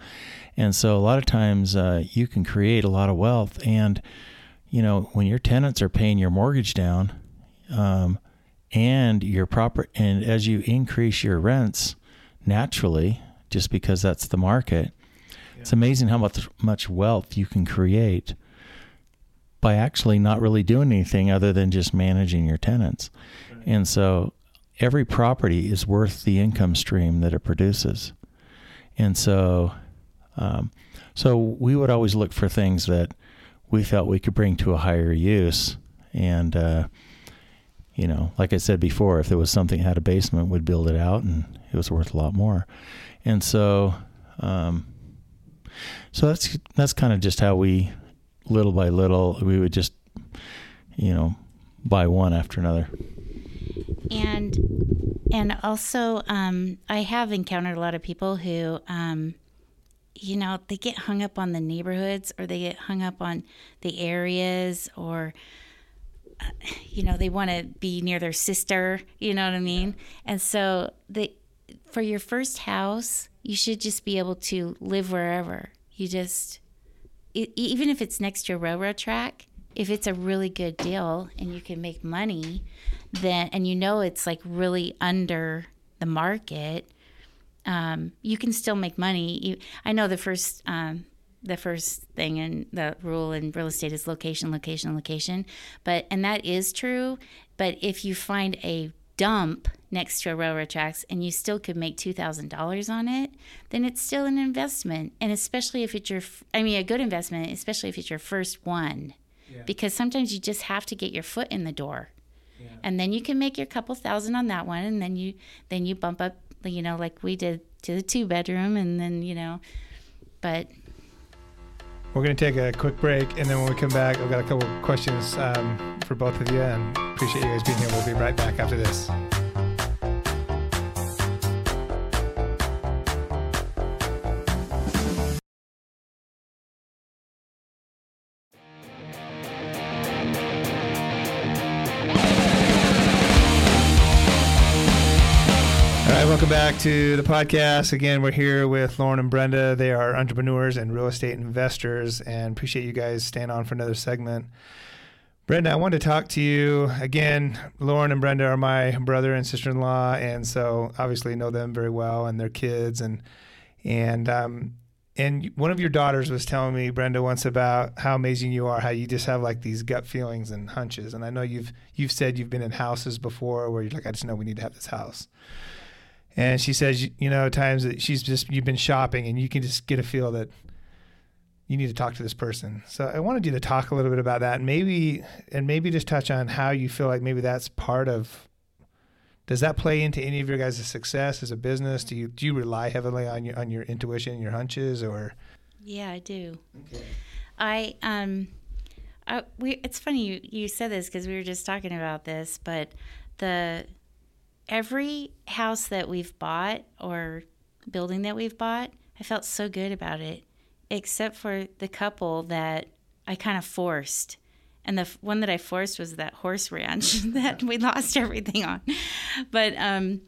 and so a lot of times uh, you can create a lot of wealth, and you know when your tenants are paying your mortgage down, um, and your proper and as you increase your rents naturally, just because that's the market, it's amazing how much much wealth you can create by actually not really doing anything other than just managing your tenants. And so every property is worth the income stream that it produces. And so, um, so we would always look for things that we felt we could bring to a higher use. And, uh, you know, like I said before, if there was something that had a basement, we'd build it out and it was worth a lot more. And so, um, so that's, that's kind of just how we, little by little, we would just, you know, buy one after another. And and also um, I have encountered a lot of people who um, you know they get hung up on the neighborhoods or they get hung up on the areas or uh, you know they want to be near their sister you know what i mean? And so they for your first house you should just be able to live wherever. You just e- even if it's next to a railroad track if it's a really good deal and you can make money then and you know it's like really under the market um, you can still make money. You, i know the first um, the first thing in the rule in real estate is location location location. But and that is true but if you find a dump next to a railroad tracks and you still could make $2000 on it then it's still an investment. And especially if it's your i mean a good investment especially if it's your first one because sometimes you just have to get your foot in the door and then you can make your couple thousand on that one and then you then you bump up you know like we did to the two bedroom and then you know but We're going to take a quick break, and then when we come back, I've got a couple of questions um, for both of you, and appreciate you guys being here. We'll be right back after this. Back to the podcast. Again, we're here with Lauren and Brenda. They are entrepreneurs and real estate investors, and appreciate you guys staying on for another segment. Brenda, I wanted to talk to you again. Lauren and Brenda are my brother and sister-in-law, and so obviously know them very well and their kids, and and um, and one of your daughters was telling me, Brenda, once about how amazing you are, how you just have like these gut feelings and hunches. And I know you've you've said you've been in houses before where you're like, I just know we need to have this house. And she says, you, know, times that she's just you've been shopping and you can just get a feel that you need to talk to this person. So I wanted you to talk a little bit about that, and maybe and maybe just touch on how you feel like maybe that's part of. Does that play into any of your guys' success as a business? Do you do you rely heavily on your on your intuition, your hunches, or Yeah, I do. Okay. I um, I, we. It's funny you you said this because we were just talking about this, but the every house that we've bought or building that we've bought, I felt so good about it, except for the couple that I kind of forced. And the one that I forced was that horse ranch that we lost everything on. But um,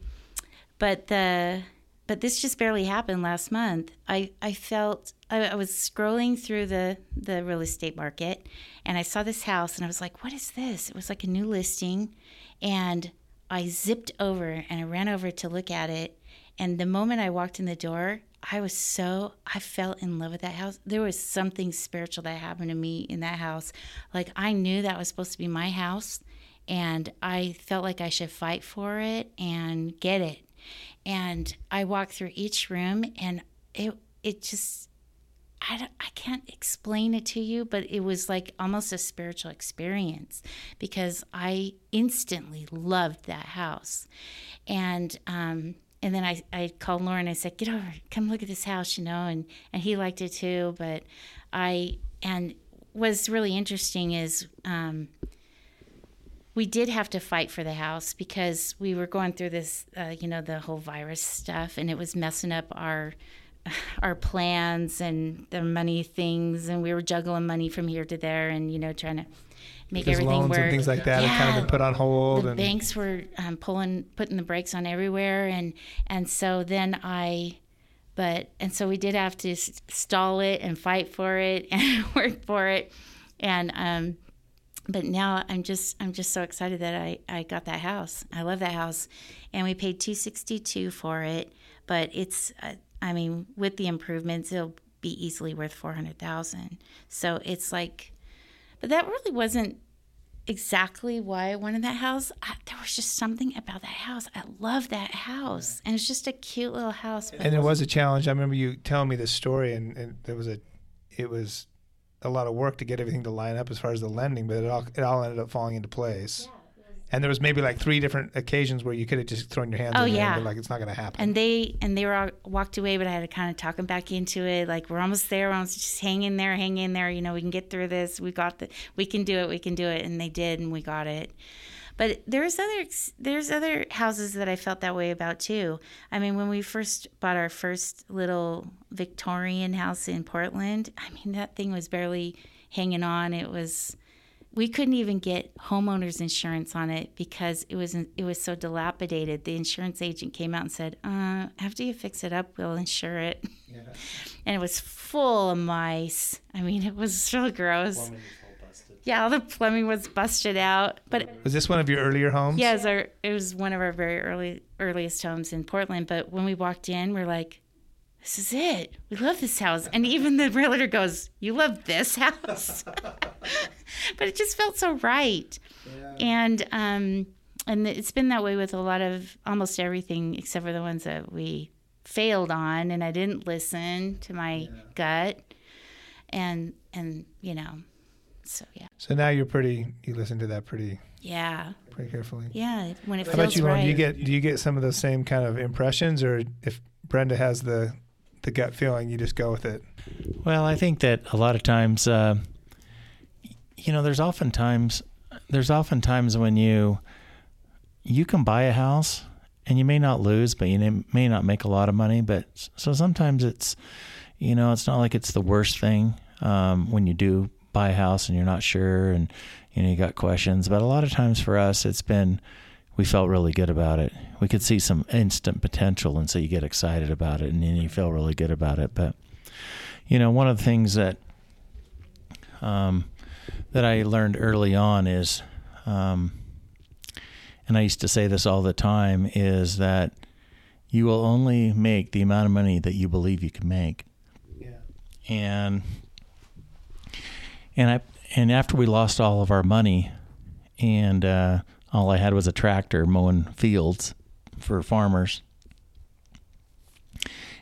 but the but this just barely happened last month. I I felt I, I was scrolling through the the real estate market, and I saw this house, and I was like, "What is this?" It was like a new listing, and I zipped over and I ran over to look at it. And the moment I walked in the door, I was so I fell in love with that house. There was something spiritual that happened to me in that house. Like I knew that was supposed to be my house and I felt like I should fight for it and get it. And I walked through each room and it it just I, I can't explain it to you, but it was like almost a spiritual experience because I instantly loved that house. And um, and then I, I called Lauren. I said, "Get over, come look at this house," you know, and and he liked it too. But I and what's really interesting is um, we did have to fight for the house because we were going through this, uh, you know, the whole virus stuff, and it was messing up our our plans and the money things, and we were juggling money from here to there, and you know, trying to make Because everything loans work. and things like that have kind of been put on hold. The and banks were um, pulling, putting the brakes on everywhere, and and so then I, but and so we did have to stall it and fight for it and work for it, and um, but now I'm just I'm just so excited that I I got that house. I love that house, and we paid two sixty two for it, but it's uh, I mean with the improvements it'll be easily worth four hundred thousand. So it's like, but that really wasn't exactly why I wanted that house. I, there was just something about that house. I love that house, and it's just a cute little house. and it was a challenge. I remember you telling me this story, and, and there was a, it was a lot of work to get everything to line up as far as the lending, but it all it all ended up falling into place. And there was maybe like three different occasions where you could have just thrown your hands Oh, yeah. and like, it's not going to happen. and they and they were all walked away, but I had to kind of talk them back into it. Like we're almost there. We're almost just hang in there, hang in there. You know, we can get through this. We got the. We can do it. We can do it. And they did, and we got it. But there's other there's other houses that I felt that way about too. I mean, when we first bought our first little Victorian house in Portland, I mean that thing was barely hanging on. It was we couldn't even get homeowners insurance on it because it was it was so dilapidated. The insurance agent came out and said, uh, "After you fix it up, we'll insure it." And it was full of mice. I mean, it was so gross. Yeah, all the plumbing was busted out. But was this one of your earlier homes? yeah, it it was one of our very early earliest homes in Portland. But when we walked in, we're like, "This is it. We love this house." And even the realtor goes, "You love this house," but it just felt so right. And um, and it's been that way with a lot of almost everything except for the ones that we failed on, and I didn't listen to my gut, and and you know, so yeah, So now you're pretty. You listen to that pretty yeah, pretty carefully. yeah. When it How feels about you, Lauren? right. Do you get do you get some of those same kind of impressions, or if Brenda has the the gut feeling, you just go with it? Well, I think that a lot of times, uh, you know, there's often times, there's often times when you you can buy a house and you may not lose, but you may not make a lot of money. But so sometimes it's, you know, it's not like it's the worst thing um, when you do buy a house and you're not sure and you know you got questions. But a lot of times for us, it's been we felt really good about it. We could see some instant potential, and so you get excited about it, and then you feel really good about it. But you know, one of the things that um, that I learned early on is, um, and I used to say this all the time, is that you will only make the amount of money that you believe you can make. Yeah. And and I and after we lost all of our money, and uh, all I had was a tractor mowing fields for farmers.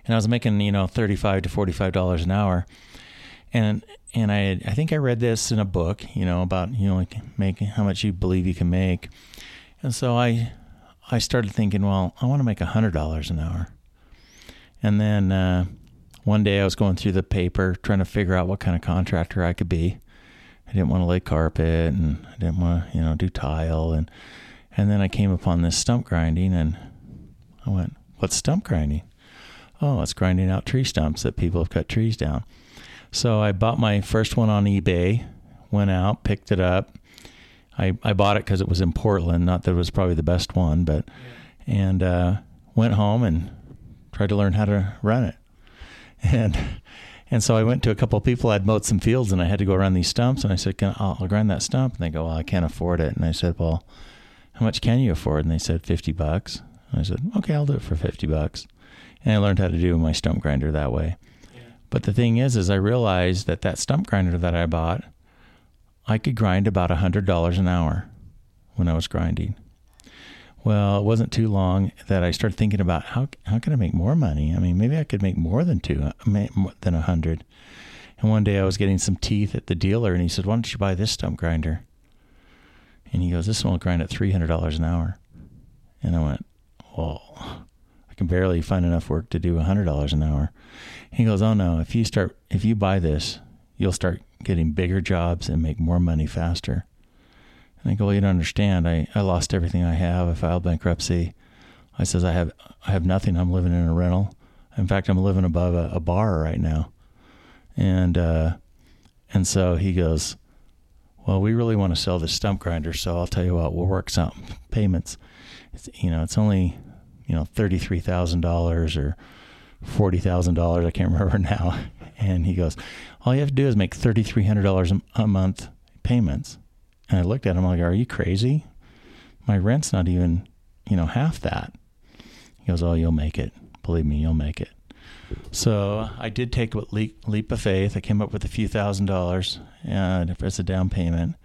And I was making you know thirty five to forty five dollars an hour, and and I I think I read this in a book you know about you know like making how much you believe you can make, and so I I started thinking well I want to make a hundred dollars an hour, and then uh, one day I was going through the paper trying to figure out what kind of contractor I could be. I didn't want to lay carpet and I didn't want to you know do tile and and then I came upon this stump grinding and I went what's stump grinding? oh, it's grinding out tree stumps that people have cut trees down. So I bought my first one on eBay, went out, picked it up. I, I bought it because it was in Portland, not that it was probably the best one, but and uh, went home and tried to learn how to run it. And and so I went to a couple of people. I'd mowed some fields, and I had to go around these stumps. And I said, can, I'll, I'll grind that stump." And they go, "Well, I can't afford it." And I said, "Well, how much can you afford?" And they said, 50 bucks." And I said, "Okay, I'll do it for fifty bucks." And I learned how to do my stump grinder that way. But the thing is, is I realized that that stump grinder that I bought, I could grind about a hundred dollars an hour when I was grinding. Well, it wasn't too long that I started thinking about how how can I make more money? I mean, maybe I could make more than two uh, more than a hundred. And one day I was getting some teeth at the dealer, and he said, "Why don't you buy this stump grinder?" And he goes, "This one will grind at three hundred dollars an hour." And I went, "Well, I can barely find enough work to do a hundred dollars an hour." He goes, "Oh no! If you start, if you buy this, you'll start getting bigger jobs and make more money faster." And I go, well, you don't understand. I, I lost everything I have. I filed bankruptcy. I says, I have I have nothing. I'm living in a rental. In fact, I'm living above a, a bar right now. And uh, and so he goes, well, we really want to sell this stump grinder. So I'll tell you what, we'll work some payments. It's, you know, it's only you know thirty three thousand dollars or forty thousand dollars. I can't remember now. And he goes, all you have to do is make thirty three hundred dollars a month payments. And I looked at him like, "Are you crazy? My rent's not even, you know, half that." He goes, "Oh, you'll make it. Believe me, you'll make it." So I did take a leap, leap of faith. I came up with a few thousand dollars as a down payment,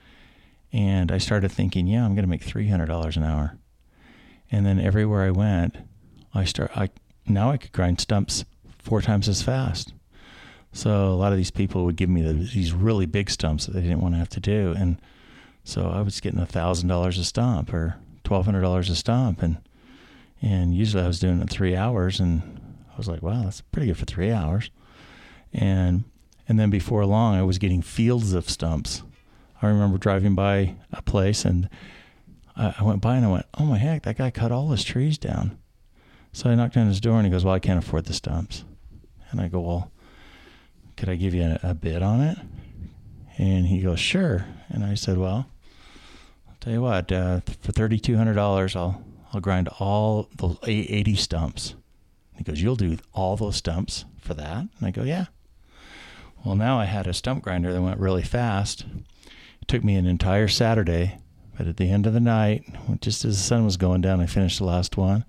and I started thinking, "Yeah, I'm going to make three hundred dollars an hour." And then everywhere I went, I start. I now I could grind stumps four times as fast. So a lot of these people would give me the, these really big stumps that they didn't want to have to do, and so I was getting thousand dollars a stomp or twelve hundred dollars a stomp, and and usually I was doing it three hours, and I was like, wow, that's pretty good for three hours. And and then before long, I was getting fields of stumps. I remember driving by a place, and I, I went by and I went, oh my heck, that guy cut all his trees down. So I knocked on his door, and he goes, well, I can't afford the stumps. And I go, well, could I give you a, a bid on it? And he goes, sure. And I said, well, Tell you what, uh, for thirty two hundred dollars, I'll I'll grind all the eighty stumps. He goes, you'll do all those stumps for that? And I go, yeah. Well, now I had a stump grinder that went really fast. It took me an entire Saturday, but at the end of the night, just as the sun was going down, I finished the last one,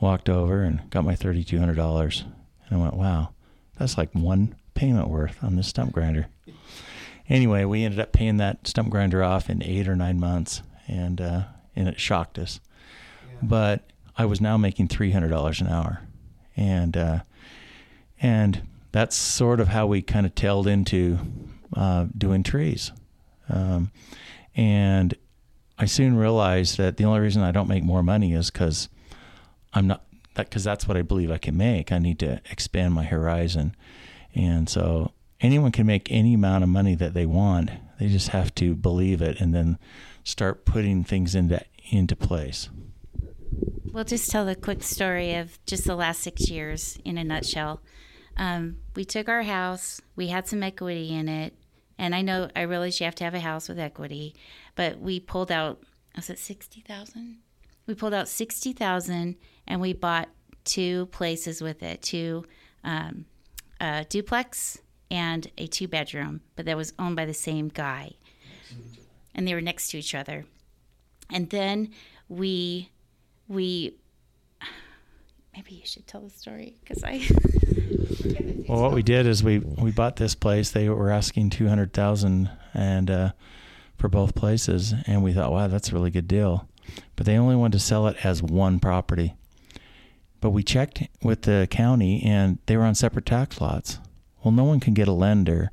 walked over and got my thirty two hundred dollars, and I went, wow, that's like one payment worth on this stump grinder anyway, we ended up paying that stump grinder off in eight or nine months, and uh, and it shocked us. Yeah. But I was now making three hundred dollars an hour, and uh, and that's sort of how we kind of tailed into uh, doing trees. Um, and I soon realized that the only reason I don't make more money is because I'm not that because that's what I believe I can make. I need to expand my horizon, and so anyone can make any amount of money that they want. They just have to believe it and then start putting things into into place. We'll just tell a quick story of just the last six years in a nutshell. Um, we took our house, we had some equity in it, and I know I realize you have to have a house with equity, but we pulled out was it sixty thousand? We pulled out sixty thousand, and we bought two places with it, two um, duplex and a two bedroom, but that was owned by the same guy. And they were next to each other. And then we we maybe you should tell the story because I Well, what we did is we we bought this place. They were asking 200,000 and uh, for both places and we thought, "Wow, that's a really good deal." But they only wanted to sell it as one property. But we checked with the county and they were on separate tax lots. Well, no one can get a lender.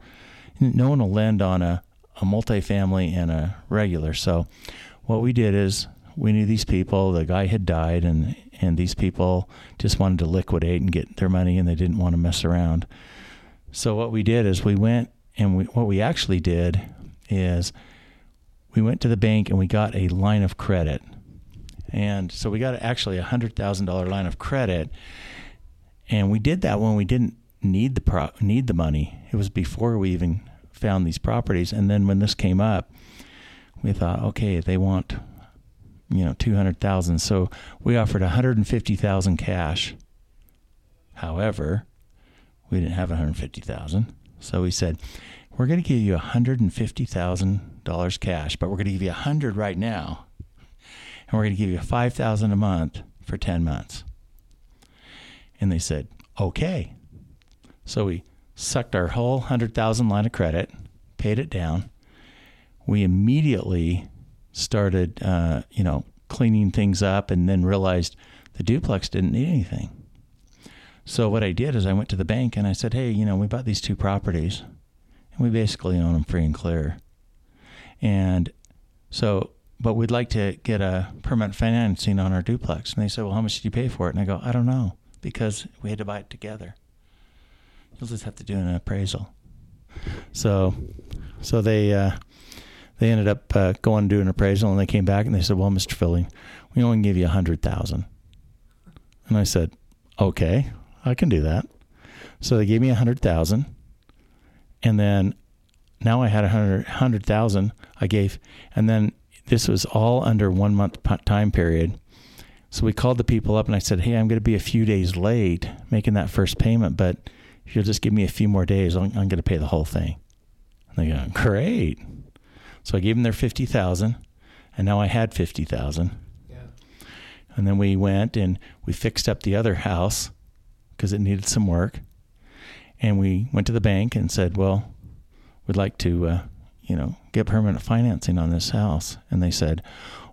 No one will lend on a, a multifamily and a regular. So, what we did is we knew these people. The guy had died, and and these people just wanted to liquidate and get their money, and they didn't want to mess around. So what we did is we went, and we, what we actually did is we went to the bank and we got a line of credit, and so we got actually a hundred thousand dollar line of credit, and we did that when we didn't need the pro- need the money. It was before we even found these properties, and then when this came up, we thought, okay, they want you know two hundred thousand, so we offered one hundred and fifty thousand cash. However, we didn't have one hundred fifty thousand, so we said we're going to give you one hundred and fifty thousand dollars cash, but we're going to give you a hundred right now, and we're going to give you five thousand a month for ten months. And they said, okay. So we sucked our whole hundred thousand line of credit, paid it down. We immediately started, uh, you know, cleaning things up, and then realized the duplex didn't need anything. So what I did is I went to the bank and I said, hey, you know, we bought these two properties, and we basically own them free and clear. And so, but we'd like to get a permanent financing on our duplex. And they said, well, how much did you pay for it? And I go, I don't know because we had to buy it together. You'll just have to do an appraisal. So, so they uh, they ended up uh, going to do an appraisal, and they came back and they said, "Well, Mr. Filling, we only give you a hundred thousand. And I said, "Okay, I can do that." So they gave me a hundred thousand, and then now I had a hundred hundred thousand. I gave, and then this was all under one month time period. So we called the people up and I said, Hey, I'm going to be a few days late making that first payment, but if you'll just give me a few more days, I'm, I'm going to pay the whole thing. And they go, Great. So I gave them their 50000 and now I had 50000 yeah. And then we went and we fixed up the other house because it needed some work. And we went to the bank and said, Well, we'd like to, uh, you know, get permanent financing on this house. And they said,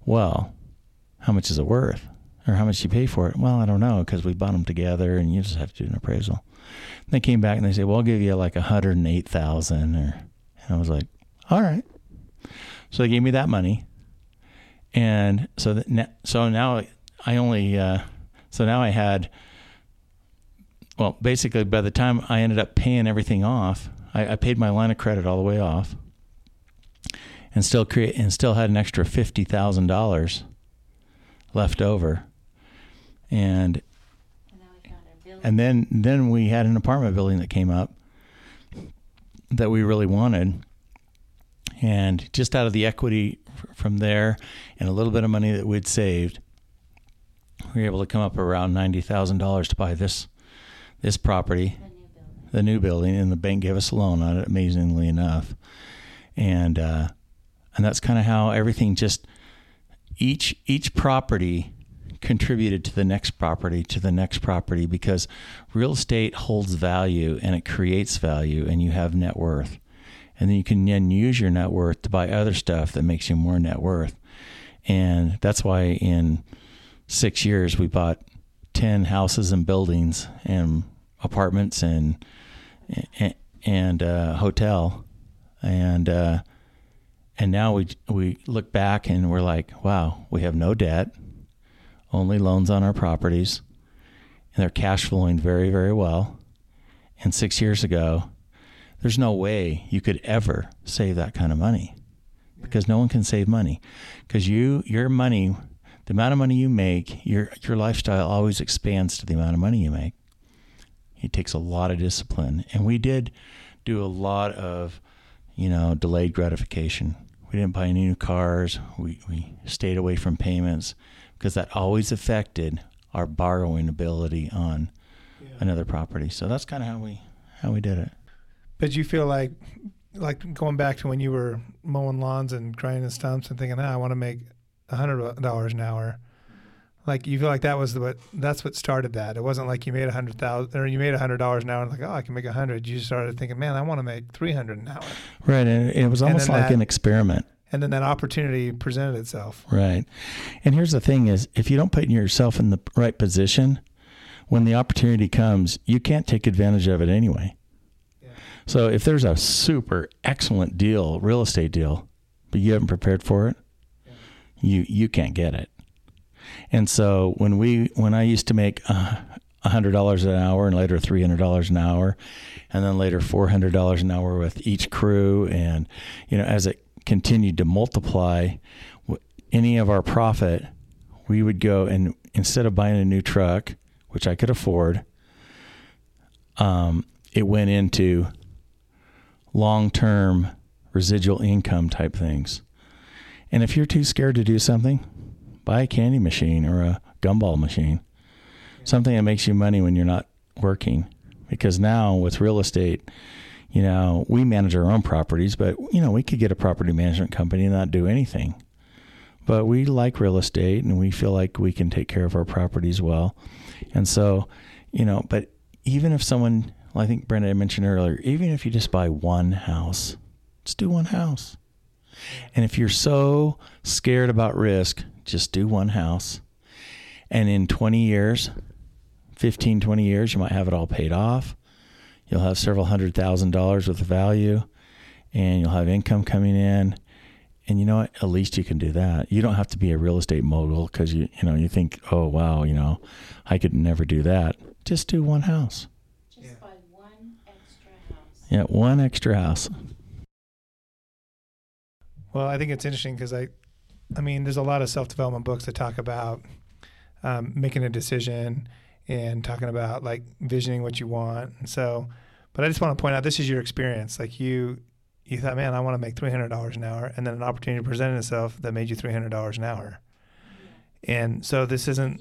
Well, how much is it worth? or how much you pay for it? Well, I don't know because we bought them together, and you just have to do an appraisal. They came back and they said, "Well, I'll give you like a hundred and eight thousand, or and I was like, "All right." So they gave me that money, and so that so now I only uh, so now I had well basically by the time I ended up paying everything off, I, I paid my line of credit all the way off, and still create and still had an extra fifty thousand dollars left over and and then then we had an apartment building that came up that we really wanted. And just out of the equity from there and a little bit of money that we'd saved we were able to come up around $90,000 to buy this this property. The new, the new, building and the bank gave us a loan on it amazingly enough. And uh, and that's kind of how everything just each each property contributed to the next property, to the next property, because real estate holds value and it creates value, and you have net worth. And then you can then use your net worth to buy other stuff that makes you more net worth. And that's why in six years we bought 10 houses and buildings and apartments and and, and uh, hotel and uh, and now we we look back and we're like wow we have no debt only loans on our properties, and they're cash flowing very, very well. And six years ago, there's no way you could ever save that kind of money because no one can save money. Because you your money the amount of money you make your your lifestyle always expands to the amount of money you make. It takes a lot of discipline. And we did do a lot of you know delayed gratification. We didn't buy any new cars. We, we stayed away from payments because that always affected our borrowing ability on yeah. another property. So that's kind of how we how we did it. But you feel like like going back to when you were mowing lawns and grinding stumps and thinking, ah, I want to make a hundred dollars an hour. Like you feel like that was what that's what started that. It wasn't like you made a hundred thousand or you made a hundred dollars an hour and like, oh, I can make a hundred. You started thinking, man, I want to make three hundred an hour. Right, and it was almost like that, an experiment and then that opportunity presented itself. Right. And here's the thing is if you don't put yourself in the right position, when the opportunity comes, you can't take advantage of it anyway. Yeah. So if there's a super excellent deal, real estate deal, but you haven't prepared for it, yeah. you you can't get it. And so when we when I used to make uh, a hundred dollars an hour and later three hundred dollars an hour, and then later four hundred dollars an hour with each crew, and you know as it continued to multiply any of our profit, we would go and instead of buying a new truck, which I could afford, um, it went into long term residual income type things. And if you're too scared to do something, buy a candy machine or a gumball machine, something that makes you money when you're not working. Because now with real estate, you know, we manage our own properties, but you know, we could get a property management company and not do anything. But we like real estate and we feel like we can take care of our properties well. And so, you know, but even if someone, I think Brenda mentioned earlier, even if you just buy one house, just do one house. And if you're so scared about risk, just do one house. And in 20 years, 15, 20 years, you might have it all paid off. You'll have several hundred thousand dollars worth of value and you'll have income coming in. And you know what? At least you can do that. You don't have to be a real estate mogul because you you know you think, oh wow, you know, I could never do that. Just do one house. Just yeah. buy one extra house. Yeah, one extra house. Well, I think it's interesting because I, I mean, there's a lot of self development books that talk about um, making a decision and talking about like visioning what you want. And so, but I just want to point out this is your experience. Like you, you thought, man, I want to make three hundred dollars an hour, and then an opportunity presented itself that made you three hundred dollars an hour. Yeah. And so this isn't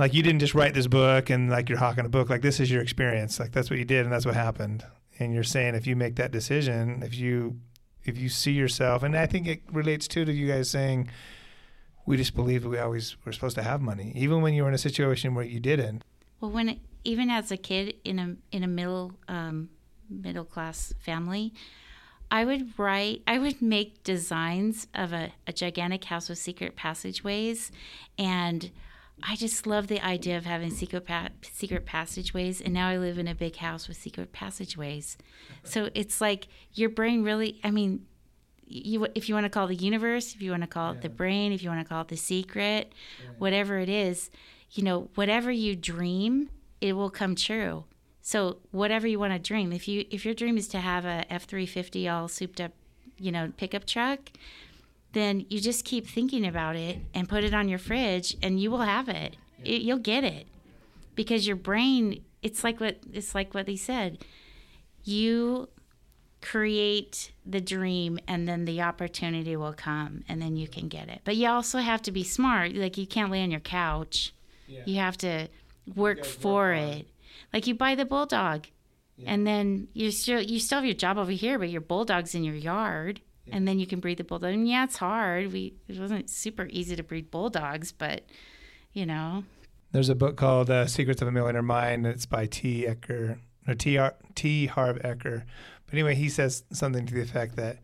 like you didn't just write this book and like you're hawking a book. Like this is your experience. Like that's what you did, and that's what happened. And you're saying if you make that decision, if you if you see yourself, and I think it relates too to you guys saying we just believed we always were supposed to have money, even when you were in a situation where you didn't. Well, when even as a kid in a in a middle um, middle class family, I would write, I would make designs of a, a gigantic house with secret passageways, and I just love the idea of having secret pa- secret passageways. And now I live in a big house with secret passageways. So it's like your brain really. I mean, you if you want to call the universe, if you want to call it the brain, if you want to call it the secret, yeah. whatever it is, you know, whatever you dream, it will come true. So whatever you want to dream, if you if your dream is to have a F three fifty all souped up, you know, pickup truck, then you just keep thinking about it and put it on your fridge, and you will have it. it you'll get it because your brain. It's like what it's like what they said. You create the dream and then the opportunity will come and then you can get it but you also have to be smart like you can't lay on your couch yeah. you have to work for work it like you buy the bulldog yeah. and then you still you still have your job over here but your bulldog's in your yard yeah. and then you can breed the bulldog and yeah it's hard we it wasn't super easy to breed bulldogs but you know there's a book called uh, secrets of a millionaire mind it's by t ecker no, T. R. T. Harv Eker. But anyway, he says something to the effect that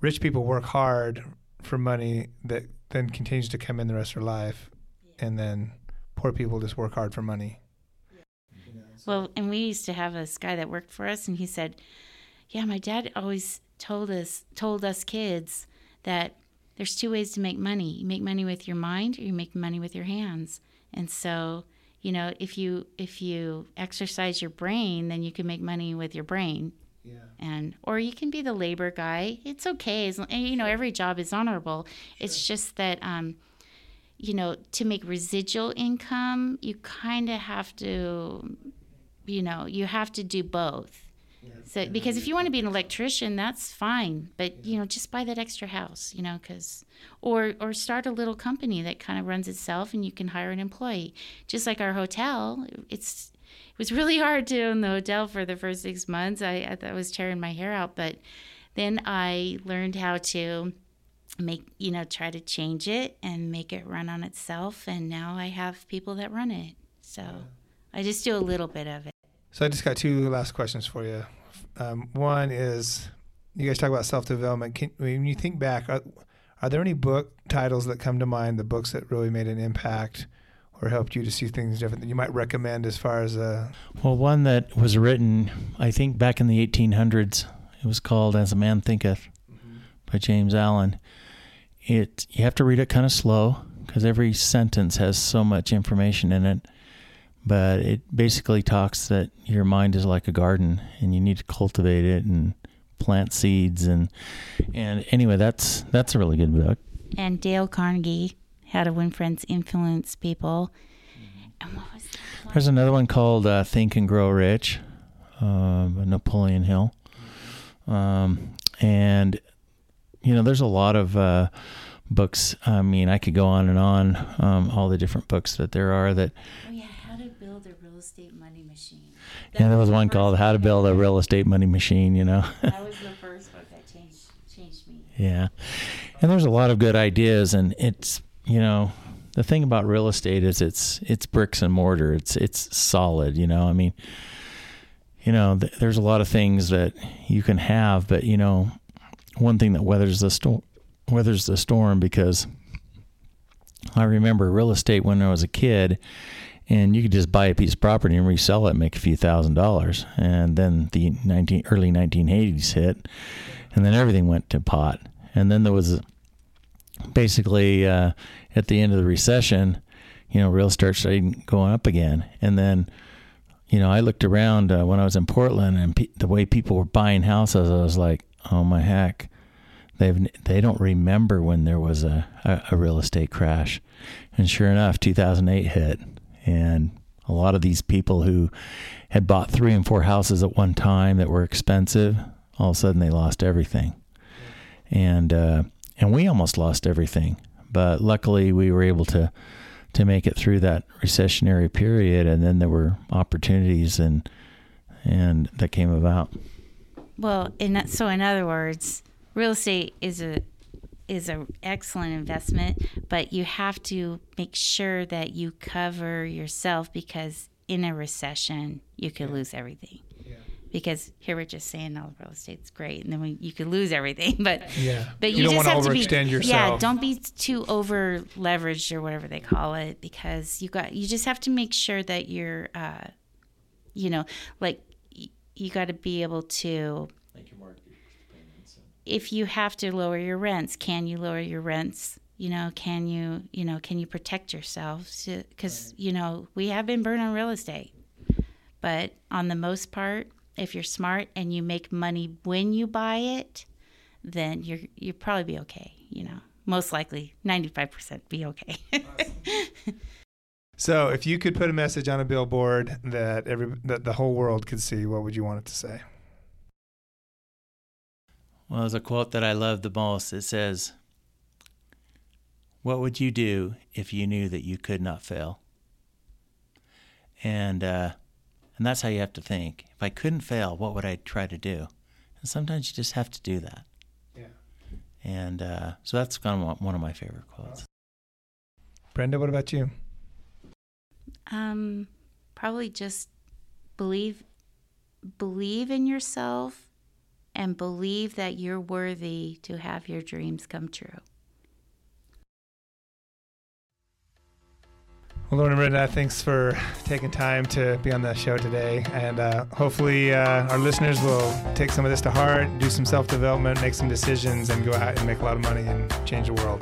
rich people work hard for money that then continues to come in the rest of their life, yeah. and then poor people just work hard for money. Yeah. Well, and we used to have this guy that worked for us, and he said, "Yeah, my dad always told us told us kids that there's two ways to make money. You make money with your mind, or you make money with your hands." And so, you know, if you if you exercise your brain, then you can make money with your brain. Yeah. And or you can be the labor guy. It's okay. As, you know, every job is honorable. Sure. It's just that um, you know, to make residual income, you kind of have to you know, you have to do both. Yeah. So because if you want to be an electrician, that's fine, but you know, just buy that extra house, you know, cuz or or start a little company that kind of runs itself and you can hire an employee. Just like our hotel, it's it was really hard to in the hotel for the first six months. I, I, was tearing my hair out, but then I learned how to make you know try to change it and make it run on itself and now i have people that run it. So i just do a little bit of it. So i just got two last questions for you. Um, one is you guys talk about self-development. Can, when you think back are, are there any book titles that come to mind the books that really made an impact or helped you to see things different that you might recommend as far as a well one that was written i think back in the 1800s it was called as a man thinketh mm-hmm. by james allen. It you have to read it kind of slow because every sentence has so much information in it. But it basically talks that your mind is like a garden and you need to cultivate it and plant seeds and and anyway that's that's a really good book. And dale carnegie how to Win Friends, Influence People. There's another one called uh, Think and Grow Rich. uh, Napoleon Hill, um, and you know, there's a lot of uh, books. I mean, I could go on and on, um, all the different books that there are that. Oh yeah, how to build a real estate money machine. yeah, there was the one called "How to Build a. Real Estate Money Machine." You know. That was the first book that changed changed me. Yeah. And there's a lot of good ideas and it's, you know, the thing about real estate is it's it's bricks and mortar. It's it's solid, you know. I mean, you know, th- there's a lot of things that you can have, but you know, one thing that weathers the storm weathers the storm because I remember real estate when I was a kid and you could just buy a piece of property and resell it and make a few thousand dollars. And then the 19 early 1980s hit and then everything went to pot. And then there was basically uh, at the end of the recession, you know, real estate started going up again. And then, you know, I looked around uh, when I was in Portland, and pe- the way people were buying houses, I was like, oh my heck, they've they don't remember when there was a, a, a real estate crash. And sure enough, 2008 hit, and a lot of these people who had bought three and four houses at one time that were expensive, all of a sudden they lost everything and uh, and we almost lost everything. But luckily, we were able to to make it through that recessionary period, and then there were opportunities and and that came about. Well, in so in other words, real estate is a is an excellent investment, but you have to make sure that you cover yourself because in a recession you could lose everything. Because here we're just saying, "Oh, real estate's great," and then we, you could lose everything. But Yeah. but You you, don't just wanna have to be overextend yeah. Don't be too over leveraged or whatever they call it, because you got you just have to make sure that you're, uh, you know, like y- you got to be able to. Thank you, Mark. If you have to lower your rents, can you lower your rents? You know, can you you know can you protect yourself? Because you know we have been burned on real estate, but on the most part, if you're smart and you make money when you buy it, then you're you'll probably be okay. You know, most likely, ninety five percent be okay. So, if you could put a message on a billboard that every that the whole world could see, what would you want it to say? Well, there's a quote that I love the most. It says, "What would you do if you knew that you could not fail?" And uh, and that's how you have to think. If I couldn't fail, what would I try to do? And sometimes you just have to do that. Yeah. And uh, so that's kind of one of my favorite quotes. Brenda, what about you? um, probably just believe believe in yourself and believe that you're worthy to have your dreams come true. Well, Lauren and Brenda, thanks for taking time to be on the show today. And uh, hopefully, uh, our listeners will take some of this to heart, do some self development, make some decisions, and go out and make a lot of money and change the world.